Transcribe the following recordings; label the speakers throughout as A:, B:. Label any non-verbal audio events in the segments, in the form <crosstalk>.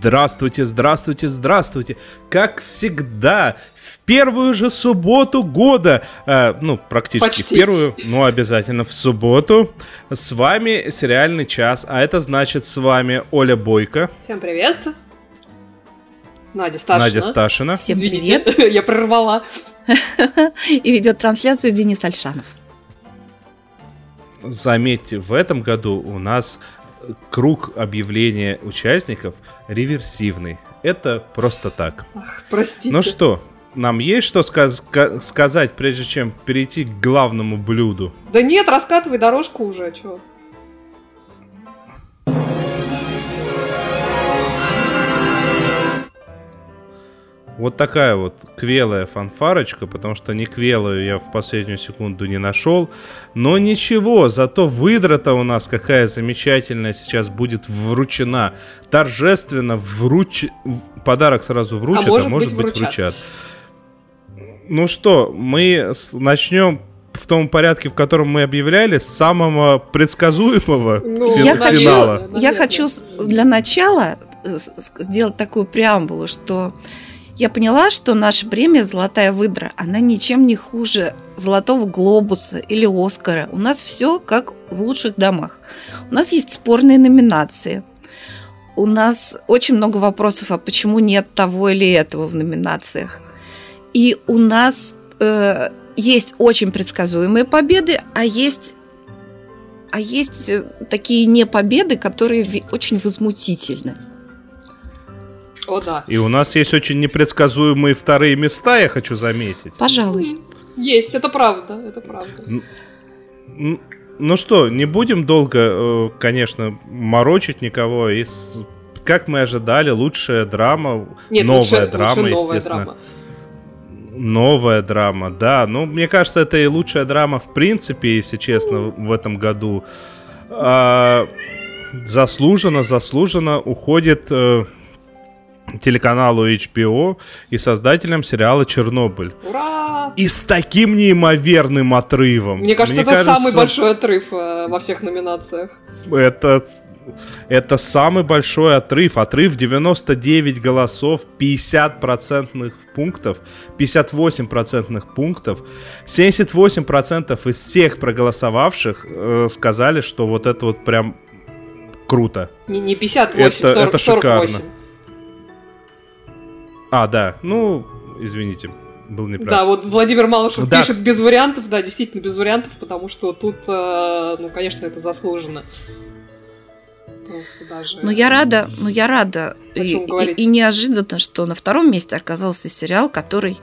A: Здравствуйте, здравствуйте, здравствуйте. Как всегда, в первую же субботу года, э, ну, практически Почти. в первую, но обязательно в субботу, с вами сериальный час, а это значит с вами Оля Бойко.
B: Всем привет. Надя Сташина.
A: Надя Сташина.
C: Всем Извините,
B: привет. <laughs> я прорвала. <laughs>
C: И ведет трансляцию Денис Альшанов.
A: Заметьте, в этом году у нас круг объявления участников реверсивный. Это просто так.
B: Ах, простите.
A: Ну что, нам есть что сказ- сказать, прежде чем перейти к главному блюду?
B: Да нет, раскатывай дорожку уже, чё.
A: Вот такая вот квелая фанфарочка, потому что не квелую я в последнюю секунду не нашел. Но ничего, зато выдра-то у нас какая замечательная сейчас будет вручена. Торжественно вруч... Подарок сразу вручат, а может, а может быть, быть вручат. Ну что, мы начнем в том порядке, в котором мы объявляли, с самого предсказуемого ну, фи-
C: я финала. Хочу, я хочу для начала э, сделать такую преамбулу, что я поняла, что наша премия «Золотая выдра», она ничем не хуже «Золотого глобуса» или «Оскара». У нас все как в лучших домах. У нас есть спорные номинации. У нас очень много вопросов, а почему нет того или этого в номинациях. И у нас э, есть очень предсказуемые победы, а есть а есть э, такие не победы, которые очень возмутительны.
B: О, да.
A: И у нас есть очень непредсказуемые вторые места, я хочу заметить.
C: Пожалуй.
B: Есть, это правда, это правда.
A: Ну, ну что, не будем долго, э, конечно, морочить никого. И как мы ожидали, лучшая драма,
B: Нет,
A: новая
B: лучше,
A: драма,
B: лучше
A: естественно.
B: Драма.
A: Новая драма, да. Ну, мне кажется, это и лучшая драма в принципе, если честно, в этом году. А, заслуженно, заслуженно уходит э, телеканалу HBO и создателем сериала «Чернобыль».
B: Ура!
A: И с таким неимоверным отрывом.
B: Мне кажется, Мне это кажется, самый большой отрыв э, во всех номинациях.
A: Это это самый большой отрыв. Отрыв 99 голосов, 50 процентных пунктов, 58 процентных пунктов. 78 процентов из всех проголосовавших э, сказали, что вот это вот прям круто.
B: Не, не 58, это, 40, это шикарно. 48.
A: А, да. Ну, извините, был неправ.
B: Да, вот Владимир Малышев да. пишет без вариантов, да, действительно без вариантов, потому что тут, э, ну, конечно, это заслуженно.
C: Просто даже... Ну, я рада, ну, я рада. И, и, и неожиданно, что на втором месте оказался сериал, который,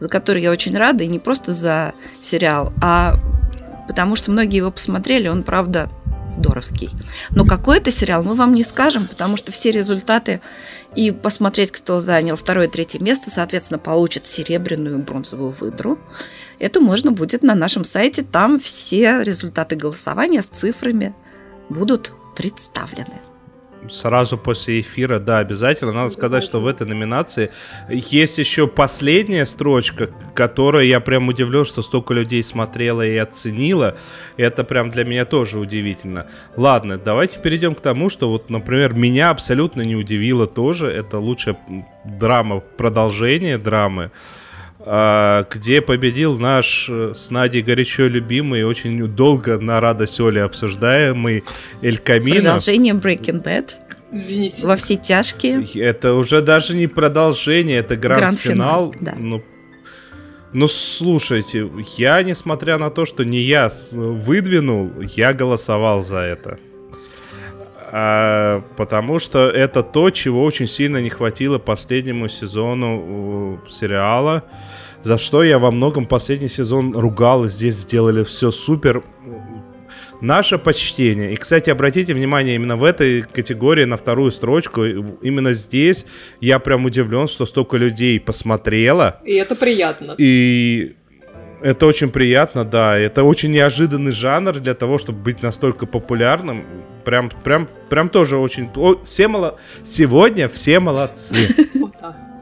C: за который я очень рада, и не просто за сериал, а потому что многие его посмотрели, он, правда, здоровский. Но какой это сериал, мы вам не скажем, потому что все результаты и посмотреть, кто занял второе третье место, соответственно, получит серебряную бронзовую выдру. Это можно будет на нашем сайте. Там все результаты голосования с цифрами будут представлены
A: сразу после эфира, да, обязательно. Надо сказать, что в этой номинации есть еще последняя строчка, которая я прям удивлен, что столько людей смотрела и оценила. Это прям для меня тоже удивительно. Ладно, давайте перейдем к тому, что вот, например, меня абсолютно не удивило тоже. Это лучшая драма, продолжение драмы где победил наш э, с Надей горячо любимый, очень долго на радость Оли обсуждаемый Эль Камино.
C: Продолжение Breaking Bad.
B: Извините.
C: Во все тяжкие.
A: Это уже даже не продолжение, это гранд-финал.
C: Гранд да.
A: Ну, ну, слушайте, я, несмотря на то, что не я выдвинул, я голосовал за это. А, потому что это то, чего очень сильно не хватило последнему сезону сериала за что я во многом последний сезон ругал, и здесь сделали все супер. Наше почтение. И, кстати, обратите внимание, именно в этой категории на вторую строчку, именно здесь я прям удивлен, что столько людей посмотрело.
B: И это приятно.
A: И это очень приятно, да. Это очень неожиданный жанр для того, чтобы быть настолько популярным. Прям, прям, прям тоже очень... Все мало... Сегодня все молодцы.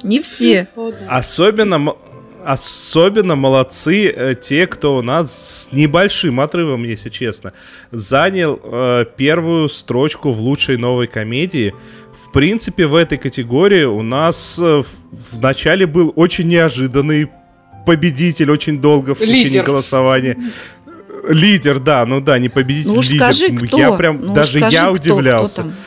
C: Не все.
A: Особенно особенно молодцы э, те, кто у нас с небольшим отрывом, если честно, занял э, первую строчку в лучшей новой комедии. В принципе, в этой категории у нас э, в, в начале был очень неожиданный победитель, очень долго в течение лидер. голосования. Лидер, да, ну да, не победитель, ну, лидер. Скажи, кто? Я прям, ну, даже скажи, я удивлялся. Кто, кто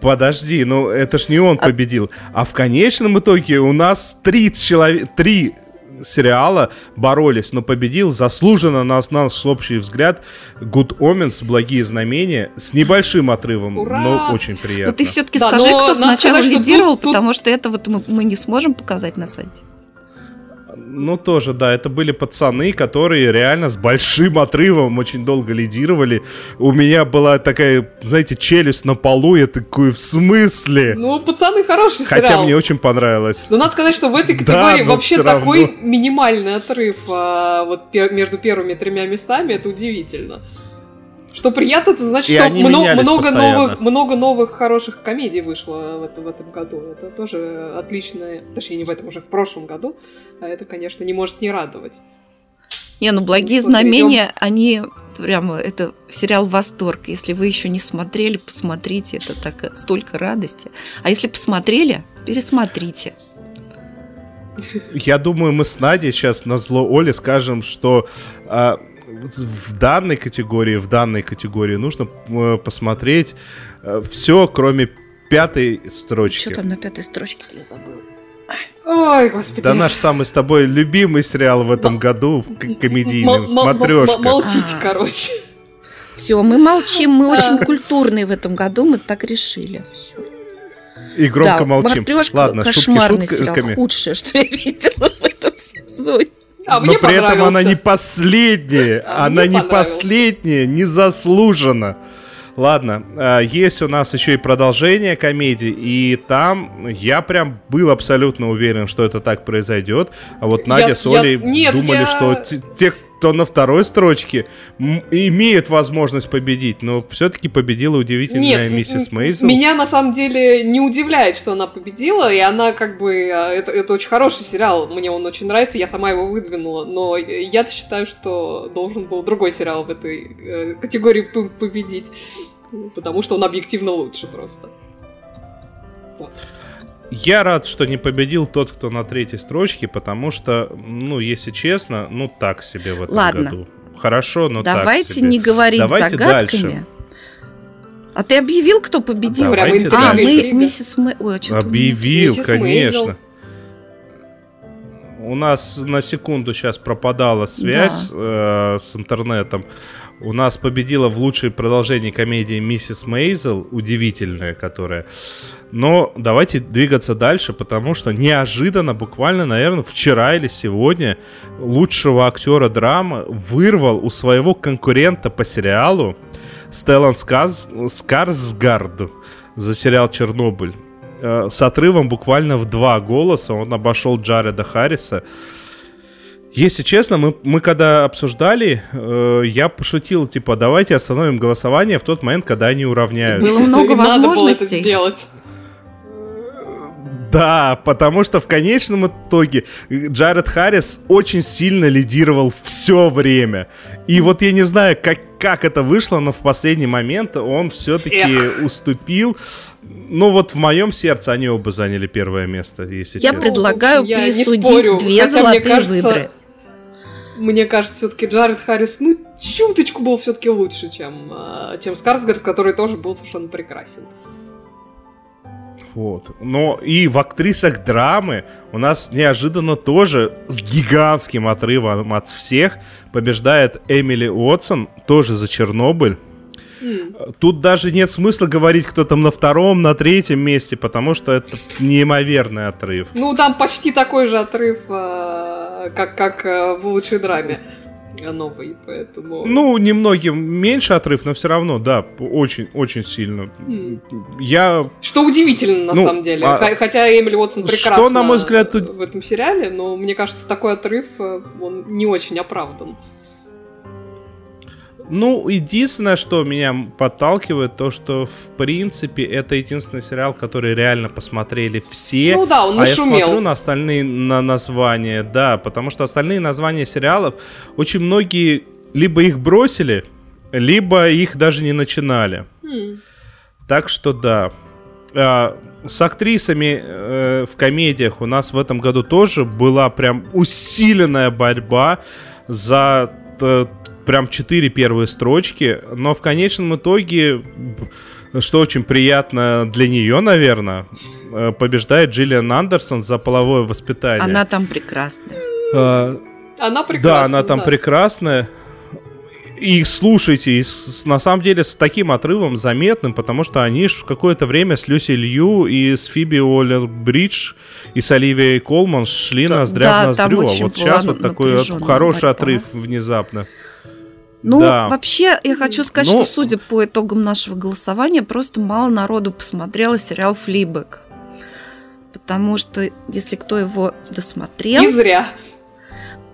A: Подожди, ну это ж не он а... победил. А в конечном итоге у нас три человека, три сериала боролись, но победил заслуженно, на наш общий взгляд, Good Omens, Благие знамения, с небольшим отрывом, Ура! но очень приятно. Но
C: ты все-таки да, скажи, кто сначала лидировал, тут, тут... потому что это вот мы, мы не сможем показать на сайте.
A: Ну, тоже, да, это были пацаны, которые реально с большим отрывом очень долго лидировали. У меня была такая, знаете, челюсть на полу, я такой, в смысле?
B: Ну, пацаны хороший
A: Хотя сериал. мне очень понравилось.
B: Но надо сказать, что в этой категории да, вообще такой равно... минимальный отрыв а, вот пер- между первыми тремя местами, это удивительно. Что приятно, это значит, и что много, много, новых, много новых хороших комедий вышло в, это, в этом году. Это тоже отличное, точнее не в этом уже, в прошлом году. А это, конечно, не может не радовать.
C: Не, ну благие знамения, идем. они прямо, это сериал «Восторг». Если вы еще не смотрели, посмотрите, это так, столько радости. А если посмотрели, пересмотрите.
A: Я думаю, мы с Надей сейчас на зло Оле скажем, что а, в данной категории, в данной категории нужно э, посмотреть э, все, кроме пятой строчки.
C: Что там на пятой строчке я забыл?
B: Ой, господи.
A: Да наш самый с тобой любимый сериал в этом году, комедийный, «Матрешка».
B: Молчите, короче.
C: Все, мы молчим, мы очень культурные в этом году, мы так решили. Все.
A: И громко молчим.
C: Ладно, кошмарный шутки сериал, худшее, что я видела в этом сезоне.
A: А Но при этом она не последняя. А она не последняя, не заслужена. Ладно, а, есть у нас еще и продолжение комедии, и там я прям был абсолютно уверен, что это так произойдет. А вот Надя я, с Олей я, нет, думали, я... что те, кто на второй строчке, имеет возможность победить, но все-таки победила удивительная Нет, миссис Мейзел.
B: Меня на самом деле не удивляет, что она победила, и она как бы... А, это, это очень хороший сериал, мне он очень нравится, я сама его выдвинула, но я считаю, что должен был другой сериал в этой э, категории победить, потому что он объективно лучше просто.
A: Вот. Я рад, что не победил тот, кто на третьей строчке, потому что, ну, если честно, ну так себе в этом
C: Ладно.
A: году. Хорошо, но
C: Давайте
A: так себе.
C: не говорить Давайте загадками. Дальше. А ты объявил, кто победил?
A: Давайте
C: а, мы миссис Мэй... Ой,
A: а Объявил, миссис конечно. Мэйзел. У нас на секунду сейчас пропадала связь да. э, с интернетом. У нас победила в лучшей продолжении комедии «Миссис Мейзел», удивительная которая. Но давайте двигаться дальше, потому что неожиданно, буквально, наверное, вчера или сегодня лучшего актера драмы вырвал у своего конкурента по сериалу Стеллан Сказ... Скарсгард за сериал «Чернобыль». Э, с отрывом буквально в два голоса он обошел Джареда Харриса. Если честно, мы, мы когда обсуждали, э, я пошутил, типа, давайте остановим голосование в тот момент, когда они уравняются.
C: Было много возможностей. Надо было сделать.
A: Да, потому что в конечном итоге Джаред Харрис очень сильно лидировал все время. И вот я не знаю, как, как это вышло, но в последний момент он все-таки уступил. Ну вот в моем сердце они оба заняли первое место, если
C: Я
A: честно.
C: предлагаю я присудить две Хотя, золотые кажется, выдры
B: мне кажется, все-таки Джаред Харрис, ну, чуточку был все-таки лучше, чем, а, чем Скарсгард, который тоже был совершенно прекрасен.
A: Вот. Но и в актрисах драмы у нас неожиданно тоже с гигантским отрывом от всех побеждает Эмили Уотсон, тоже за Чернобыль. Тут даже нет смысла говорить, кто там на втором, на третьем месте, потому что это неимоверный отрыв.
B: Ну, там почти такой же отрыв, а, как, как э, в лучшей драме. новый, поэтому...
A: Ну, немногим меньше отрыв, но все равно, да, очень-очень сильно. Mm. Я...
B: Что удивительно, на ну, самом деле. А... Хотя Эмили Уотсон прекрасна что, на мой взгляд, тут... в этом сериале, но мне кажется, такой отрыв, э, он не очень оправдан.
A: Ну, единственное, что меня подталкивает, то, что, в принципе, это единственный сериал, который реально посмотрели все.
B: Ну да, он нашумел.
A: А я смотрю на остальные на названия, да, потому что остальные названия сериалов, очень многие либо их бросили, либо их даже не начинали. Mm. Так что да. А, с актрисами э, в комедиях у нас в этом году тоже была прям усиленная борьба за э, прям четыре первые строчки, но в конечном итоге, что очень приятно для нее, наверное, э, побеждает Джиллиан Андерсон за половое воспитание.
C: Она там прекрасная.
B: А, она прекрасная.
A: Да, она там да. прекрасная. И слушайте, и с, на самом деле с таким отрывом заметным, потому что они ж в какое-то время с Люси Лью и с Фиби Уоллер Бридж и с Оливией Колман шли да, ноздря да, в ноздрю. А вот сейчас вот такой хороший борьба. отрыв внезапно.
C: Ну, да. вообще, я хочу сказать, Но... что судя по итогам нашего голосования, просто мало народу посмотрело сериал «Флибек». Потому что, если кто его досмотрел...
B: Не зря.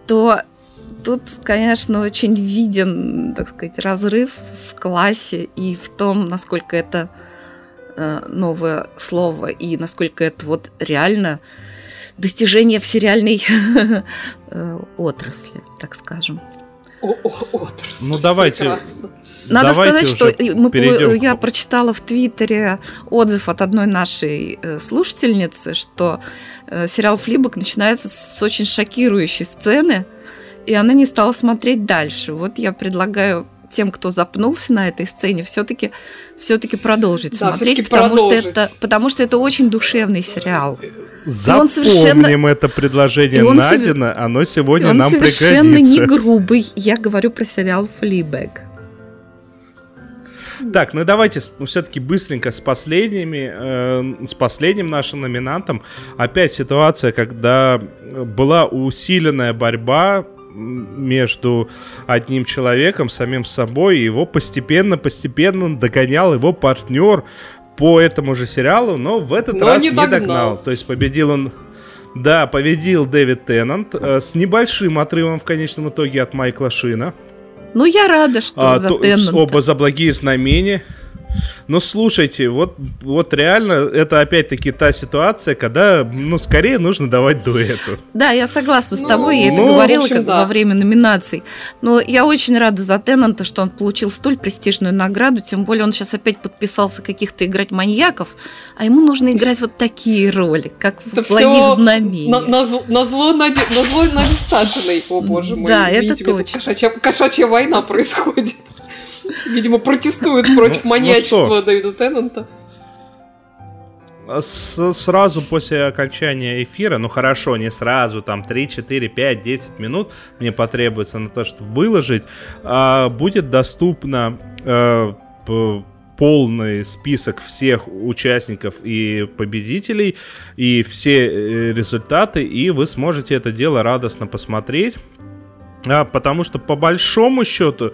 C: То тут, конечно, очень виден, так сказать, разрыв в классе и в том, насколько это э, новое слово и насколько это вот реально достижение в сериальной <laughs> э, отрасли, так скажем
B: отрасль.
A: Ну давайте.
B: Прекрасно.
C: Надо давайте сказать, что мы, я прочитала в Твиттере отзыв от одной нашей э, слушательницы, что э, сериал Флибок начинается с очень шокирующей сцены, и она не стала смотреть дальше. Вот я предлагаю тем, кто запнулся на этой сцене, все-таки все-таки продолжить да, смотреть, потому продолжить. что это потому что это очень душевный сериал.
A: Запомним совершенно... это предложение он Надина, сов... оно сегодня
C: он
A: нам
C: совершенно не грубый. Я говорю про сериал Флибэг.
A: Так, ну давайте все-таки быстренько с последними, э, с последним нашим номинантом. Опять ситуация, когда была усиленная борьба между одним человеком, самим собой, и его постепенно-постепенно догонял его партнер по этому же сериалу, но в этот но раз не, не догнал. догнал. То есть победил он да, победил Дэвид Теннант э, с небольшим отрывом в конечном итоге от Майкла Шина.
C: Ну, я рада, что а, за то, Теннанта.
A: Оба за благие знамения. Но слушайте, вот, вот реально это опять-таки та ситуация, когда, ну, скорее нужно давать дуэту.
C: Да, я согласна с ну, тобой, я это ну, говорила общем, как да. во время номинаций. Но я очень рада за Теннанта, что он получил столь престижную награду, тем более он сейчас опять подписался каких-то играть маньяков, а ему нужно играть вот такие роли, как в «Благих знамениях».
B: На, зло, на зло Нади, на зло Нади Сташиной, о боже мой.
C: Да, это точно.
B: Кошачья, кошачья война происходит. Видимо, протестуют против ну, маньячества Дэвида Теннанта.
A: С сразу после окончания эфира, ну хорошо, не сразу, там 3, 4, 5, 10 минут мне потребуется на то, чтобы выложить, а, будет доступно а, полный список всех участников и победителей, и все э, результаты, и вы сможете это дело радостно посмотреть. А, потому что по большому счету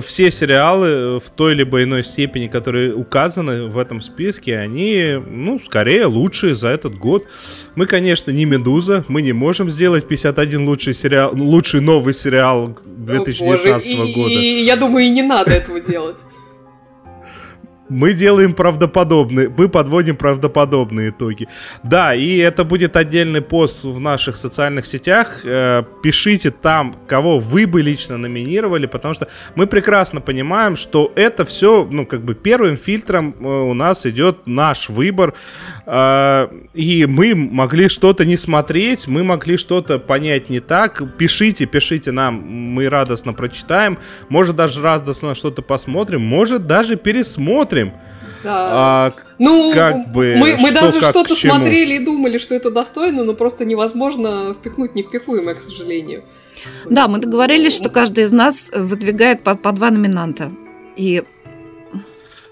A: все сериалы в той либо иной степени, которые указаны в этом списке, они, ну, скорее лучшие за этот год. Мы, конечно, не «Медуза», мы не можем сделать 51 лучший сериал, лучший новый сериал 2019 О, боже, года.
B: И, и я думаю, и не надо этого делать
A: мы делаем правдоподобные, мы подводим правдоподобные итоги. Да, и это будет отдельный пост в наших социальных сетях. Э, пишите там, кого вы бы лично номинировали, потому что мы прекрасно понимаем, что это все, ну, как бы первым фильтром э, у нас идет наш выбор. Э, и мы могли что-то не смотреть, мы могли что-то понять не так. Пишите, пишите нам, мы радостно прочитаем. Может, даже радостно что-то посмотрим, может, даже пересмотрим.
B: Да. А, ну, как бы, мы, мы что, даже что-то смотрели и думали, что это достойно, но просто невозможно впихнуть невпихуемое, к сожалению.
C: Да, мы договорились, что каждый из нас выдвигает по, по два номинанта. И...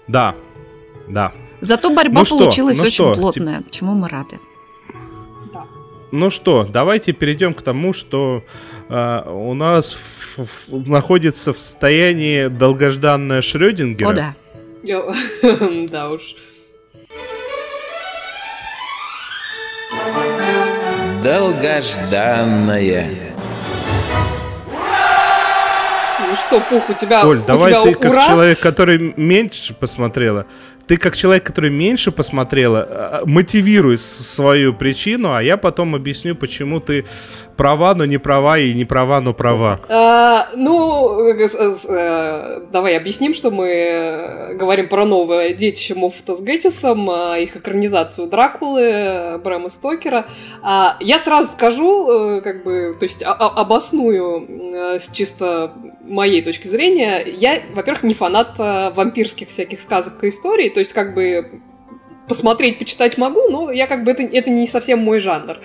A: Да, да.
C: Зато борьба ну получилась ну очень что? плотная, Тип... чему мы рады.
A: Ну что, давайте перейдем к тому, что э, у нас находится в состоянии долгожданная Шрёдингера. О,
C: да. <laughs>
B: Да уж.
D: Долгожданная.
B: Ну что, Пух, у тебя
A: Оль,
B: у
A: давай
B: тебя
A: ты
B: ура?
A: как человек, который меньше посмотрела, ты как человек, который меньше посмотрела, а, мотивируй свою причину, а я потом объясню, почему ты права, но не права, и не права, но права.
B: А, ну, э, э, давай объясним, что мы говорим про новое детище Моффата с Геттисом, а, их экранизацию Дракулы Брэма Стокера. А, я сразу скажу, э, как бы, то есть обосную с чисто моей точки зрения, я, во-первых, не фанат вампирских всяких сказок и историй, то есть как бы посмотреть, почитать могу, но я как бы это, это не совсем мой жанр.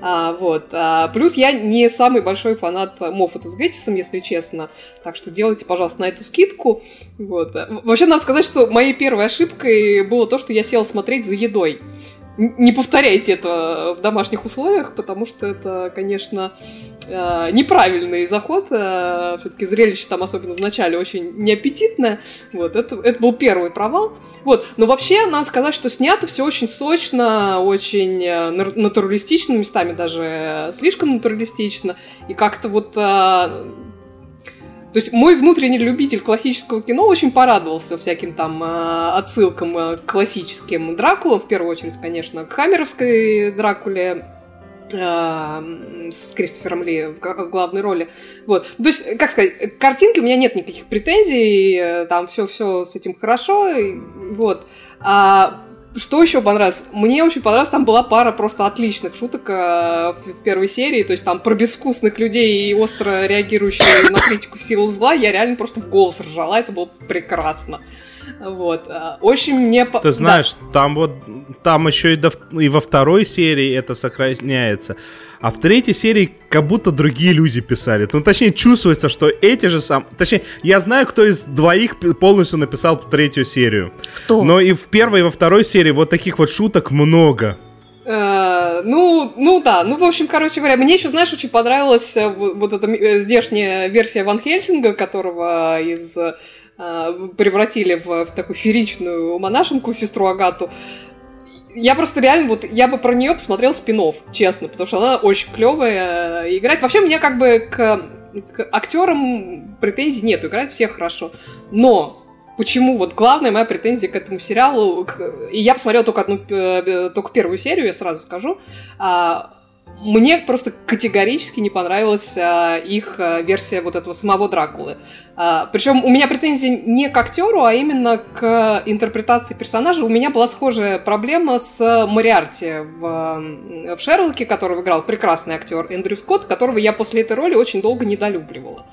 B: А, вот. А, плюс я не самый большой фанат Моффата с Геттисом, если честно. Так что делайте, пожалуйста, на эту скидку. Вот. Вообще, надо сказать, что моей первой ошибкой было то, что я села смотреть за едой не повторяйте это в домашних условиях, потому что это, конечно, э, неправильный заход. Э, Все-таки зрелище там, особенно в начале, очень неаппетитное. Вот, это, это был первый провал. Вот, но вообще, надо сказать, что снято все очень сочно, очень э, натуралистично, местами даже слишком натуралистично. И как-то вот то есть мой внутренний любитель классического кино очень порадовался всяким там э, отсылкам э, к классическим Дракулам, в первую очередь, конечно, к Хаммеровской Дракуле, э, с Кристофером Ли в главной роли. Вот. То есть, как сказать, картинки у меня нет никаких претензий, там все, все с этим хорошо. Вот. А что еще понравилось? Мне очень понравилось, там была пара просто отличных шуток э, в первой серии, то есть там про безвкусных людей и остро реагирующих на критику силы зла, я реально просто в голос ржала, это было прекрасно. Вот. Э, очень мне...
A: Ты знаешь, да. там вот, там еще и, до, и во второй серии это сохраняется. А в третьей серии как будто другие люди писали. Ну, точнее, чувствуется, что эти же сам... Точнее, я знаю, кто из двоих полностью написал третью серию.
C: Кто?
A: Но и в первой, и во второй серии вот таких вот шуток много.
B: Uh, ну, ну да, ну, в общем, короче говоря, мне еще, знаешь, очень понравилась э, вот эта э, здешняя версия Ван Хельсинга, которого из превратили в, в такую феричную монашенку, сестру Агату я просто реально вот я бы про нее посмотрел спинов, честно, потому что она очень клевая э, играет. Вообще, мне как бы к, к актерам претензий нет, играют все хорошо. Но почему вот главная моя претензия к этому сериалу, к, и я посмотрела только одну, э, только первую серию, я сразу скажу, а, мне просто категорически не понравилась а, их а, версия вот этого самого Дракулы. А, причем у меня претензии не к актеру, а именно к интерпретации персонажа. У меня была схожая проблема с Мариарти в, в Шерлоке, которого играл прекрасный актер Эндрю Скотт, которого я после этой роли очень долго недолюбливала.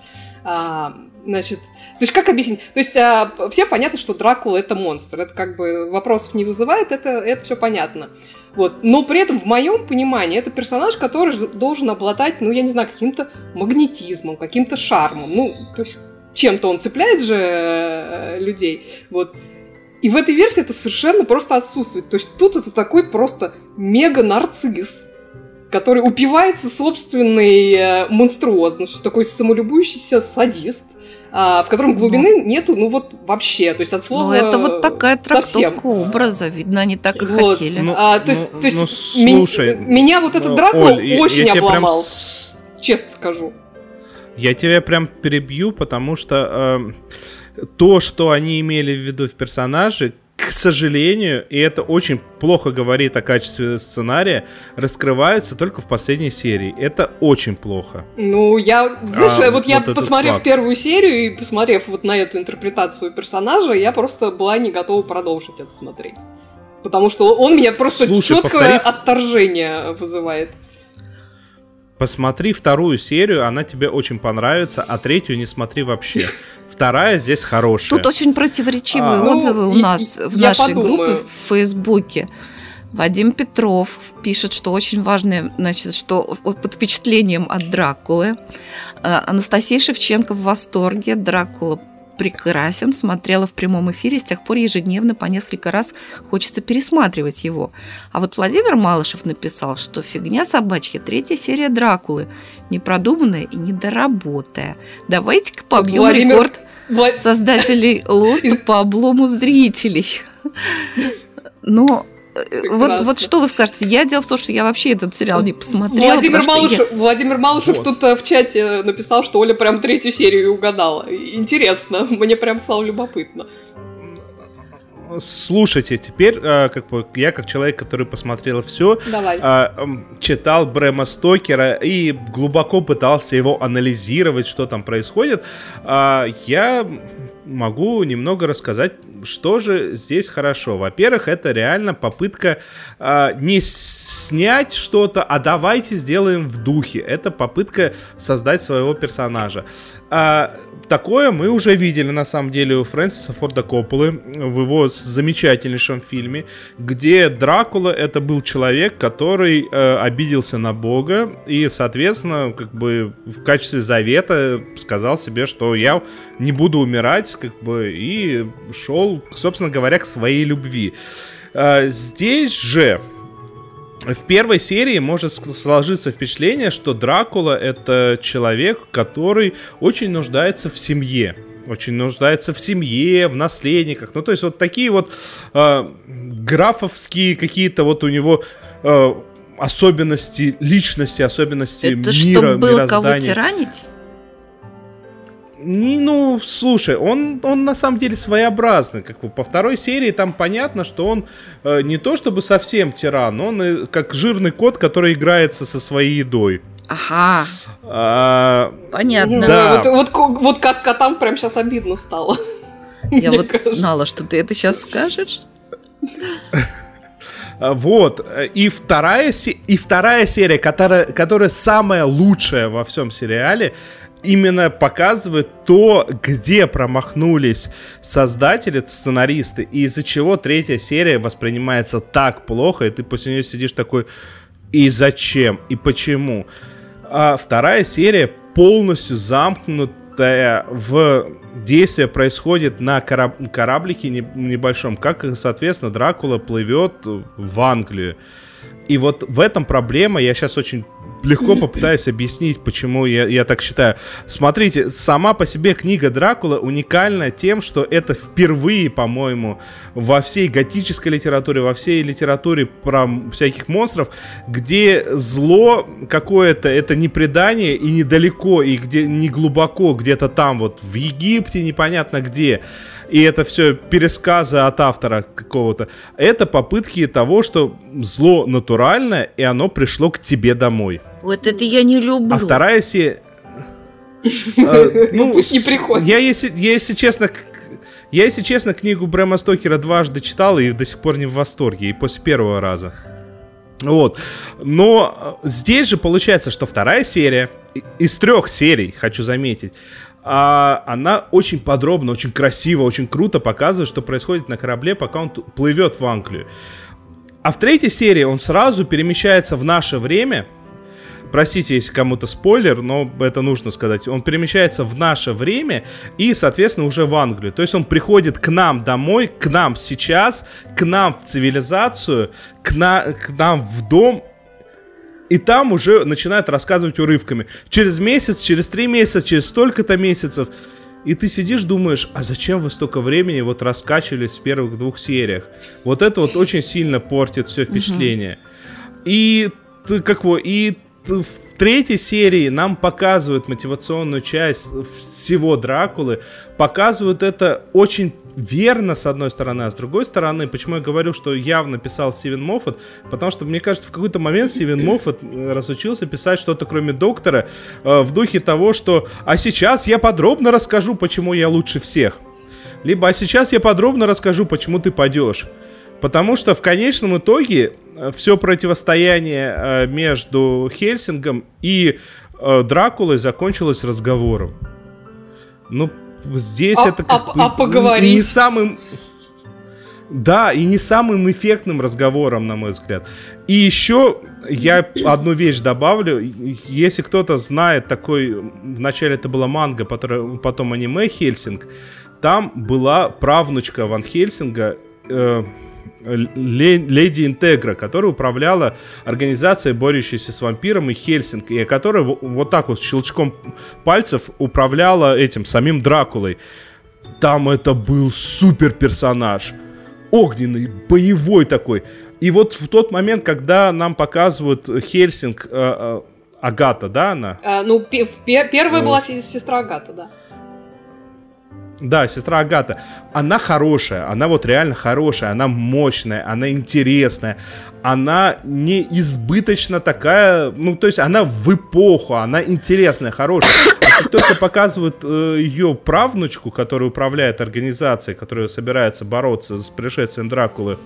B: А, значит, то есть как объяснить? То есть а, все понятно, что Дракула это монстр, это как бы вопросов не вызывает, это, это все понятно. Вот. Но при этом, в моем понимании, это персонаж, который должен обладать, ну, я не знаю, каким-то магнетизмом, каким-то шармом. Ну, то есть чем-то он цепляет же э, людей. Вот. И в этой версии это совершенно просто отсутствует. То есть тут это такой просто мега-нарцисс, который упивается собственной э, монструозностью, такой самолюбующийся садист – в котором глубины ну. нету, ну вот вообще, то есть от слова. Ну
C: это вот такая трактовка совсем. образа, видно, они так и вот. хотели.
B: Ну, а, то есть, ну, то есть ну, слушай, ми- меня вот этот ну, Дракула Оль, очень я, я обломал, прям... честно скажу.
A: Я тебя прям перебью, потому что э, то, что они имели в виду в персонаже, к сожалению, и это очень плохо говорит о качестве сценария, раскрывается только в последней серии. Это очень плохо.
B: Ну, я, знаешь, а, вот, вот я посмотрев факт. первую серию и посмотрев вот на эту интерпретацию персонажа, я просто была не готова продолжить это смотреть. Потому что он меня просто Слушай, четкое повторив... отторжение вызывает.
A: Посмотри вторую серию, она тебе очень понравится, а третью не смотри вообще. Вторая здесь хорошая.
C: Тут очень противоречивые а, отзывы ну, у нас и, в нашей подумаю. группе в Фейсбуке. Вадим Петров пишет, что очень важное, значит, что под впечатлением от Дракулы. А, Анастасия Шевченко в восторге. Дракула прекрасен, смотрела в прямом эфире, с тех пор ежедневно по несколько раз хочется пересматривать его. А вот Владимир Малышев написал, что фигня собачья, третья серия Дракулы, непродуманная и недоработая. Давайте-ка побьем Владимир... рекорд Влад... создателей Лоста по облому зрителей. Но вот, вот что вы скажете? Я дело в том, что я вообще этот сериал не посмотрела.
B: Владимир Малышев, я... Владимир Малышев вот. тут э, в чате написал, что Оля прям третью серию угадала. Интересно, мне прям стало любопытно.
A: Слушайте, теперь э, как бы я как человек, который посмотрел все.
B: Э,
A: читал Брэма Стокера и глубоко пытался его анализировать, что там происходит. Я могу немного рассказать, что же здесь хорошо. Во-первых, это реально попытка э, не снять что-то, а давайте сделаем в духе. Это попытка создать своего персонажа. А, такое мы уже видели, на самом деле, у Фрэнсиса Форда Копполы в его замечательнейшем фильме, где Дракула это был человек, который э, обиделся на Бога и, соответственно, как бы в качестве завета сказал себе, что я не буду умирать, как бы, и шел, собственно говоря, к своей любви. Э, здесь же в первой серии может сложиться впечатление, что Дракула это человек, который очень нуждается в семье. Очень нуждается в семье, в наследниках. Ну, то есть вот такие вот э, графовские какие-то вот у него э, особенности личности, особенности это мира, чтобы было кого тиранить? Не, ну, слушай, он, он на самом деле своеобразный. Как бы по второй серии там понятно, что он э, не то чтобы совсем тиран, он э, как жирный кот, который играется со своей едой.
C: Ага. А, Понятно.
B: Да. Вот, вот, вот как котам прям сейчас обидно стало. <laughs>
C: Я вот кажется. знала, что ты это сейчас скажешь.
A: Вот. И вторая, и вторая серия, которая, которая самая лучшая во всем сериале, именно показывает то, где промахнулись создатели, сценаристы, и из-за чего третья серия воспринимается так плохо, и ты после нее сидишь такой, и зачем, и почему. А вторая серия полностью замкнутая в действие происходит на кораб кораблике небольшом, как, соответственно, Дракула плывет в Англию. И вот в этом проблема, я сейчас очень легко попытаюсь объяснить, почему я, я так считаю. Смотрите, сама по себе книга Дракула уникальна тем, что это впервые, по-моему, во всей готической литературе, во всей литературе про всяких монстров, где зло какое-то, это не предание и недалеко, и где не глубоко, где-то там вот в Египте, непонятно где, и это все пересказы от автора какого-то. Это попытки того, что зло натуральное, и оно пришло к тебе домой.
C: Вот это я не люблю.
A: А вторая серия...
B: А, <laughs> ну, Пусть не приходит.
A: Я, если, я, если честно, я, если честно, книгу Брэма Стокера дважды читал и до сих пор не в восторге, и после первого раза. Вот. Но здесь же получается, что вторая серия, из трех серий, хочу заметить, а она очень подробно, очень красиво, очень круто показывает, что происходит на корабле, пока он плывет в Англию. А в третьей серии он сразу перемещается в наше время. Простите, если кому-то спойлер, но это нужно сказать. Он перемещается в наше время и, соответственно, уже в Англию. То есть он приходит к нам домой, к нам сейчас, к нам в цивилизацию, к, на, к нам в дом, и там уже начинают рассказывать урывками. Через месяц, через три месяца, через столько-то месяцев. И ты сидишь, думаешь, а зачем вы столько времени вот раскачивались в первых двух сериях? Вот это вот очень сильно портит все впечатление. И ты как бы, и в третьей серии нам показывают мотивационную часть всего Дракулы, показывают это очень верно, с одной стороны, а с другой стороны, почему я говорю, что явно писал Стивен Моффат, потому что, мне кажется, в какой-то момент Стивен <clears throat> Моффат разучился писать что-то кроме доктора э, в духе того, что «а сейчас я подробно расскажу, почему я лучше всех». Либо «а сейчас я подробно расскажу, почему ты падешь». Потому что в конечном итоге э, все противостояние э, между Хельсингом и э, Дракулой закончилось разговором. Ну, здесь а, это как
B: а, бы а поговорить?
A: не самым... Да, и не самым эффектным разговором, на мой взгляд. И еще я одну вещь добавлю. Если кто-то знает такой... Вначале это была манга, потом аниме Хельсинг. Там была правнучка Ван Хельсинга, э, леди Интегра, которая управляла организацией, борющейся с вампиром и Хельсинг, и которая вот так вот щелчком пальцев управляла этим самим Дракулой. Там это был супер персонаж. Огненный, боевой такой. И вот в тот момент, когда нам показывают Хельсинг, э, э, Агата, да, она?
B: А, ну, первая была сестра Агата, да.
A: Да, сестра Агата. Она хорошая, она вот реально хорошая, она мощная, она интересная, она не избыточно такая, ну, то есть она в эпоху, она интересная, хорошая. А как только показывают э, ее правнучку, которая управляет организацией, которая собирается бороться с пришествием Дракулы,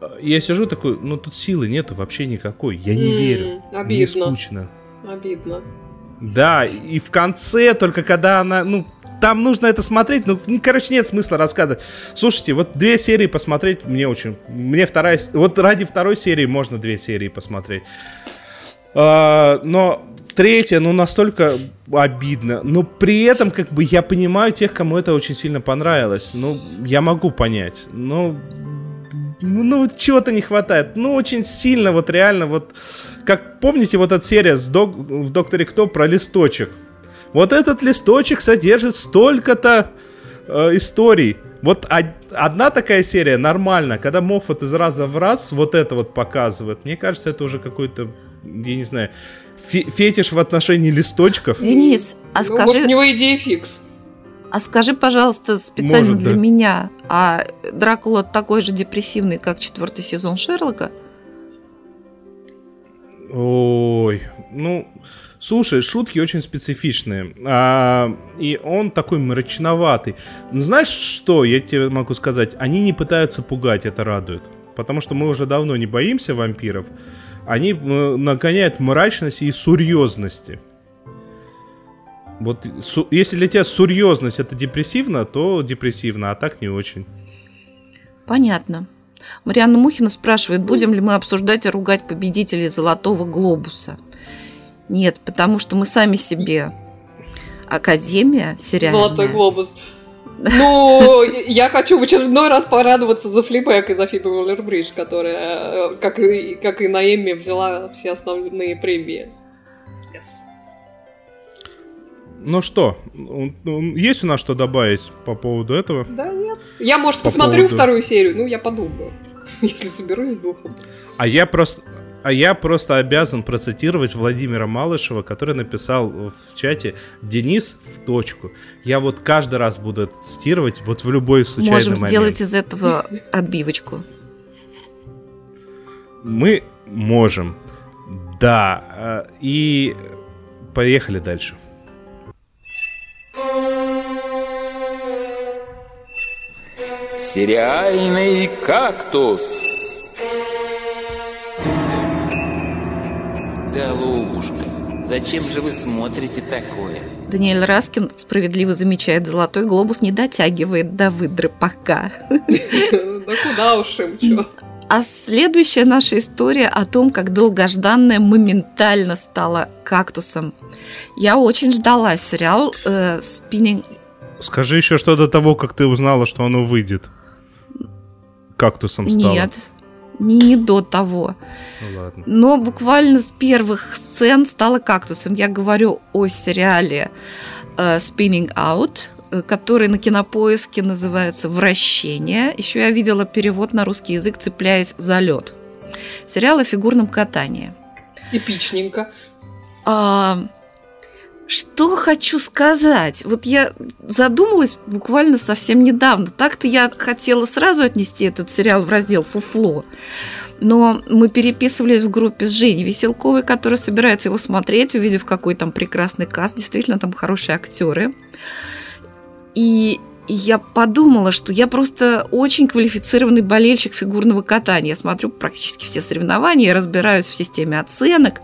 A: э, я сижу такой, ну тут силы нету вообще никакой, я не mm, верю, обидно. мне скучно.
B: Обидно.
A: Да, и в конце, только когда она, ну, там нужно это смотреть, ну, короче, нет смысла рассказывать. Слушайте, вот две серии посмотреть мне очень... Мне вторая... Вот ради второй серии можно две серии посмотреть. А, но третья, ну, настолько обидно. Но при этом, как бы, я понимаю тех, кому это очень сильно понравилось. Ну, я могу понять. Ну, ну, чего-то не хватает. Ну, очень сильно, вот реально, вот... Как помните, вот эта серия с док, в «Докторе Кто» про листочек? Вот этот листочек содержит столько-то э, историй. Вот одна такая серия нормально, когда Моффат из раза в раз вот это вот показывает. Мне кажется, это уже какой-то, я не знаю, фетиш в отношении листочков.
C: Денис, а ну, скажи...
B: Может, у него идея фикс.
C: А скажи, пожалуйста, специально Может, для да. меня, а Дракула такой же депрессивный, как четвертый сезон Шерлока?
A: Ой, ну, Слушай, шутки очень специфичные. А, и он такой мрачноватый. Но знаешь что, я тебе могу сказать, они не пытаются пугать, это радует. Потому что мы уже давно не боимся вампиров. Они э, нагоняют мрачности и серьезности. Вот су- если для тебя серьезность это депрессивно, то депрессивно, а так не очень.
C: Понятно. Марианна Мухина спрашивает, будем ли мы обсуждать и ругать победителей Золотого Глобуса. Нет, потому что мы сами себе Академия сериальная.
B: Золотой глобус. Ну, я хочу в очередной раз порадоваться за флибэк и за Фиби Уоллер-Бридж, которая, э, как и, как и на Эмми, взяла все основные премии. Yes.
A: Ну что, есть у нас что добавить по поводу этого?
B: Да нет. Я, может, по посмотрю поводу... вторую серию, ну, я подумаю, <laughs> если соберусь с духом.
A: А я просто... А я просто обязан процитировать Владимира Малышева, который написал в чате «Денис в точку». Я вот каждый раз буду это цитировать, вот в любой случайный
C: Можем
A: момент.
C: сделать из этого отбивочку.
A: Мы можем. Да. Э, и поехали дальше.
D: Сериальный кактус. Голубушка, зачем же вы смотрите такое?
C: Даниэль Раскин справедливо замечает, золотой глобус не дотягивает до выдры пока.
B: Да куда уж им, чё?
C: А следующая наша история о том, как долгожданная моментально стала кактусом. Я очень ждала сериал э, «Спиннинг».
A: Скажи еще что до того, как ты узнала, что оно выйдет. Кактусом стало.
C: Нет, не, не до того. Ну, ладно. Но буквально с первых сцен стала кактусом. Я говорю о сериале uh, Spinning Out, э, который на кинопоиске называется Вращение. Еще я видела перевод на русский язык Цепляясь за лед. Сериал о фигурном катании.
B: Эпичненько.
C: А, что хочу сказать? Вот я задумалась буквально совсем недавно. Так-то я хотела сразу отнести этот сериал в раздел «Фуфло». Но мы переписывались в группе с Женей Веселковой, которая собирается его смотреть, увидев, какой там прекрасный каст. Действительно, там хорошие актеры. И я подумала, что я просто очень квалифицированный болельщик фигурного катания. Я смотрю практически все соревнования, разбираюсь в системе оценок.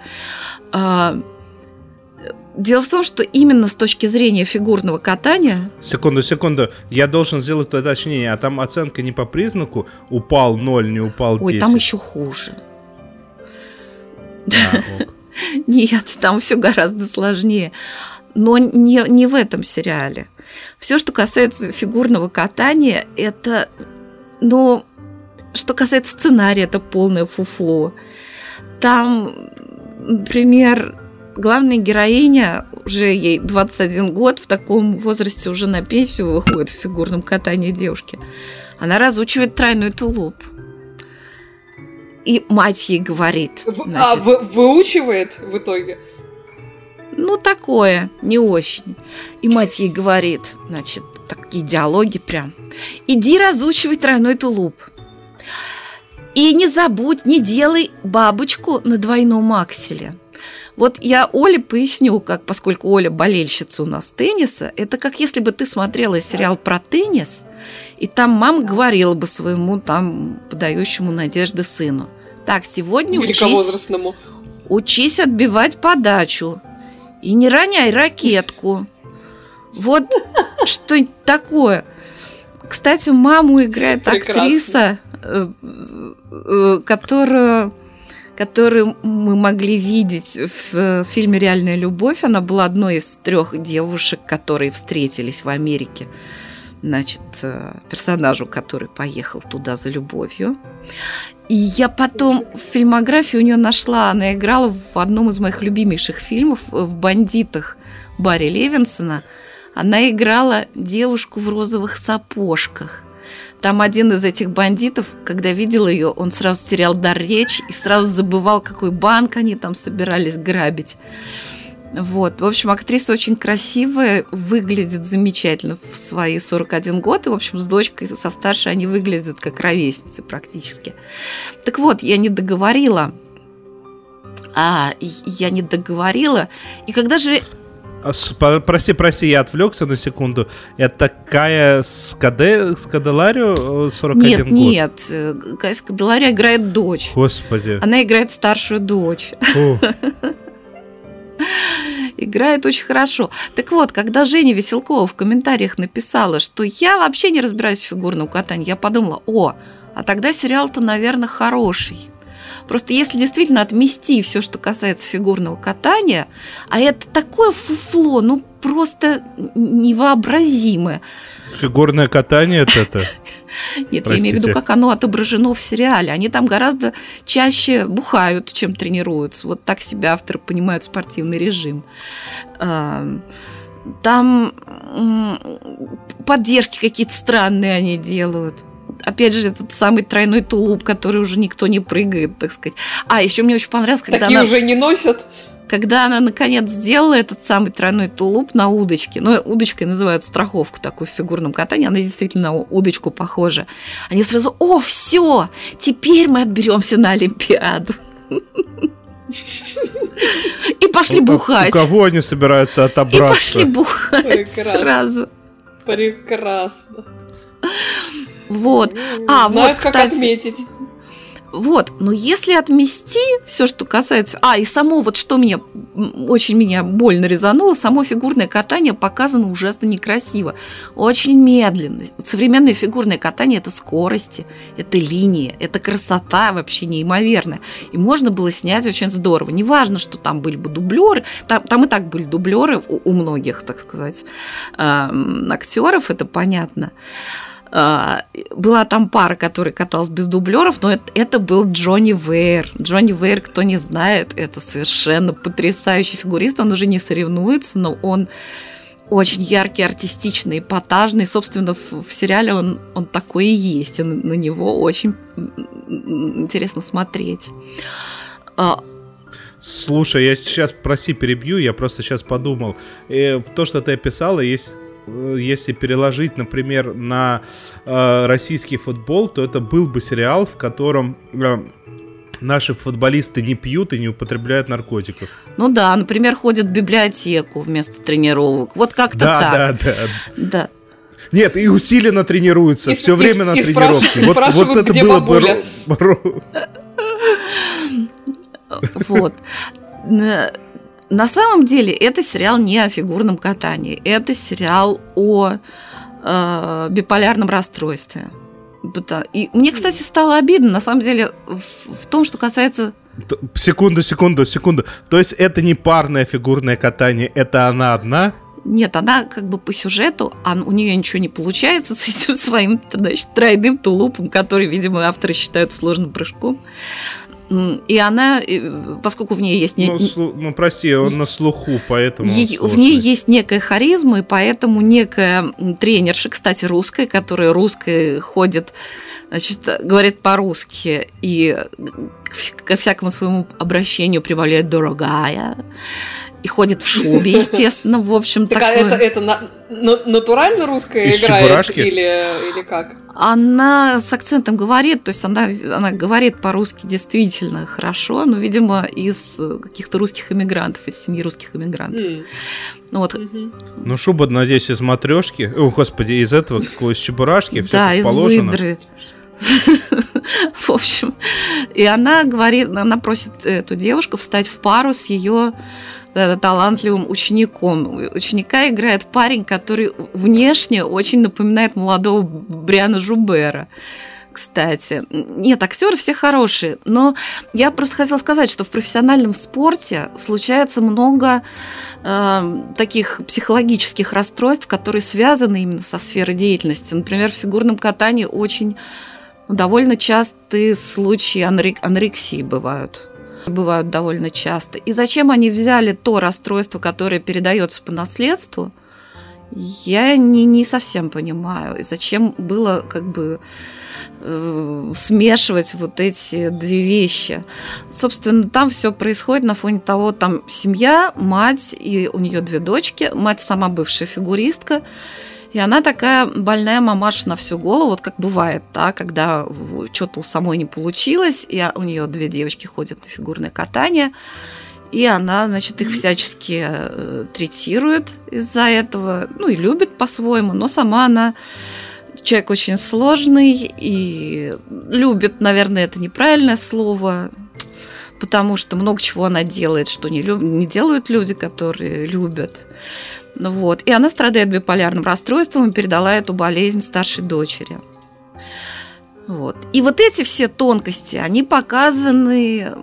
C: Дело в том, что именно с точки зрения фигурного катания...
A: Секунду, секунду. Я должен сделать уточнение. А там оценка не по признаку упал 0, не упал 10?
C: Ой, там еще хуже. <laughs> Нет, там все гораздо сложнее. Но не, не в этом сериале. Все, что касается фигурного катания, это, ну, что касается сценария, это полное фуфло. Там, например, главная героиня, уже ей 21 год, в таком возрасте уже на пенсию выходит в фигурном катании девушки. Она разучивает тройной тулуп. И мать ей говорит.
B: В, а, значит, а, вы, выучивает в итоге?
C: Ну, такое, не очень. И мать ей говорит, значит, такие диалоги прям. Иди разучивай тройной тулуп. И не забудь, не делай бабочку на двойном акселе. Вот я Оле поясню, как, поскольку Оля болельщица у нас тенниса, это как если бы ты смотрела сериал про теннис, и там мама говорила бы своему там подающему надежды сыну. Так, сегодня учись, учись отбивать подачу и не роняй ракетку. Вот <laughs> что такое. Кстати, маму играет Прекрасно. актриса, э, э, которую которую мы могли видеть в э, фильме «Реальная любовь». Она была одной из трех девушек, которые встретились в Америке. Значит, э, персонажу, который поехал туда за любовью. И я потом в фильмографии у нее нашла, она играла в одном из моих любимейших фильмов в «Бандитах» Барри Левинсона. Она играла девушку в розовых сапожках. Там один из этих бандитов, когда видел ее, он сразу терял дар речи и сразу забывал, какой банк они там собирались грабить. Вот. В общем, актриса очень красивая, выглядит замечательно в свои 41 год. И, в общем, с дочкой, со старшей они выглядят как ровесницы практически. Так вот, я не договорила. А, я не договорила. И когда же
A: прости, прости, я отвлекся на секунду. Это Кая Скаде, Скаделарио 41
C: нет,
A: год?
C: Нет, нет. Кая Скаделарио играет дочь.
A: Господи.
C: Она играет старшую дочь. <laughs> Играет очень хорошо. Так вот, когда Женя Веселкова в комментариях написала, что я вообще не разбираюсь в фигурном катании, я подумала, о, а тогда сериал-то, наверное, хороший. Просто если действительно отмести все, что касается фигурного катания, а это такое фуфло, ну просто невообразимое.
A: Фигурное катание это? <laughs>
C: Нет, Простите. я имею в виду, как оно отображено в сериале. Они там гораздо чаще бухают, чем тренируются. Вот так себя авторы понимают спортивный режим. Там поддержки какие-то странные они делают опять же, этот самый тройной тулуп, который уже никто не прыгает, так сказать. А, еще мне очень понравилось, когда
B: Такие
C: она...
B: уже не носят?
C: Когда она, наконец, сделала этот самый тройной тулуп на удочке, ну, удочкой называют страховку такую в фигурном катании, она действительно на удочку похожа. Они сразу, о, все, теперь мы отберемся на Олимпиаду. И пошли бухать. У
A: кого они собираются отобраться?
C: И пошли бухать сразу.
B: Прекрасно.
C: Вот.
B: А, Знают, вот, кстати, как отметить.
C: Вот, но если отмести все, что касается... А, и само вот что меня очень меня больно резануло, само фигурное катание показано ужасно некрасиво. Очень медленно. Современное фигурное катание – это скорости, это линии, это красота вообще неимоверная. И можно было снять очень здорово. Неважно, что там были бы дублеры, там, там и так были дублеры у, у многих, так сказать, э, актеров, это понятно. А, была там пара, которая каталась без дублеров, но это, это был Джонни Вейр. Джонни Вейр, кто не знает, это совершенно потрясающий фигурист. Он уже не соревнуется, но он очень яркий, артистичный, эпатажный. Собственно, в, в сериале он, он такой и есть. И на, на него очень интересно смотреть.
A: А, Слушай, я сейчас, проси, перебью, я просто сейчас подумал. Э, в то, что ты описала, есть если переложить, например, на э, российский футбол, то это был бы сериал, в котором э, наши футболисты не пьют и не употребляют наркотиков.
C: Ну да, например, ходят в библиотеку вместо тренировок. Вот как-то да, так. Да, да,
A: да. Нет, и усиленно тренируются, и, все и, время и, на и тренировке.
B: Вот, вот это было бабуля? бы... <laughs>
C: Вот на самом деле это сериал не о фигурном катании, это сериал о э, биполярном расстройстве. И мне, кстати, стало обидно, на самом деле, в, в том, что касается
A: Секунду, секунду, секунду. То есть это не парное фигурное катание, это она одна?
C: Нет, она как бы по сюжету, а у нее ничего не получается с этим своим значит, тройным тулупом, который, видимо, авторы считают сложным прыжком. И она, поскольку в ней есть...
A: Не... Ну, слу... ну, прости, он на слуху, поэтому
C: Ей, В ней есть некая харизма, и поэтому некая тренерша, кстати, русская, которая русская ходит, значит, говорит по-русски, и ко всякому своему обращению прибавляет «дорогая», и ходит в шубе, естественно, в общем
B: так. А это, это на, на, натурально русская Из играет или, или как?
C: Она с акцентом говорит, то есть она, она говорит по-русски действительно хорошо, но, видимо, из каких-то русских иммигрантов, из семьи русских иммигрантов. Mm.
A: Ну, вот. mm-hmm. ну, шуба, надеюсь, из матрешки. О, господи, из этого, какого, из чебурашки, все
C: Да, из положено. выдры. <laughs> В общем, и она говорит, она просит эту девушку встать в пару с ее талантливым учеником. Ученика играет парень, который внешне очень напоминает молодого Бриана Жубера кстати. Нет, актеры все хорошие, но я просто хотела сказать, что в профессиональном спорте случается много э, таких психологических расстройств, которые связаны именно со сферой деятельности. Например, в фигурном катании очень ну, довольно частые случаи анорексии бывают бывают довольно часто. И зачем они взяли то расстройство, которое передается по наследству, я не, не совсем понимаю. И зачем было как бы э, смешивать вот эти две вещи. Собственно, там все происходит на фоне того, там семья, мать, и у нее две дочки. Мать сама бывшая фигуристка. И она такая больная мамаша на всю голову, вот как бывает, да, когда что-то у самой не получилось, и у нее две девочки ходят на фигурное катание, и она, значит, их всячески э, третирует из-за этого, ну и любит по-своему, но сама она человек очень сложный и любит, наверное, это неправильное слово, потому что много чего она делает, что не, люб... не делают люди, которые любят. Вот. И она страдает биполярным расстройством и передала эту болезнь старшей дочери. Вот. И вот эти все тонкости, они показаны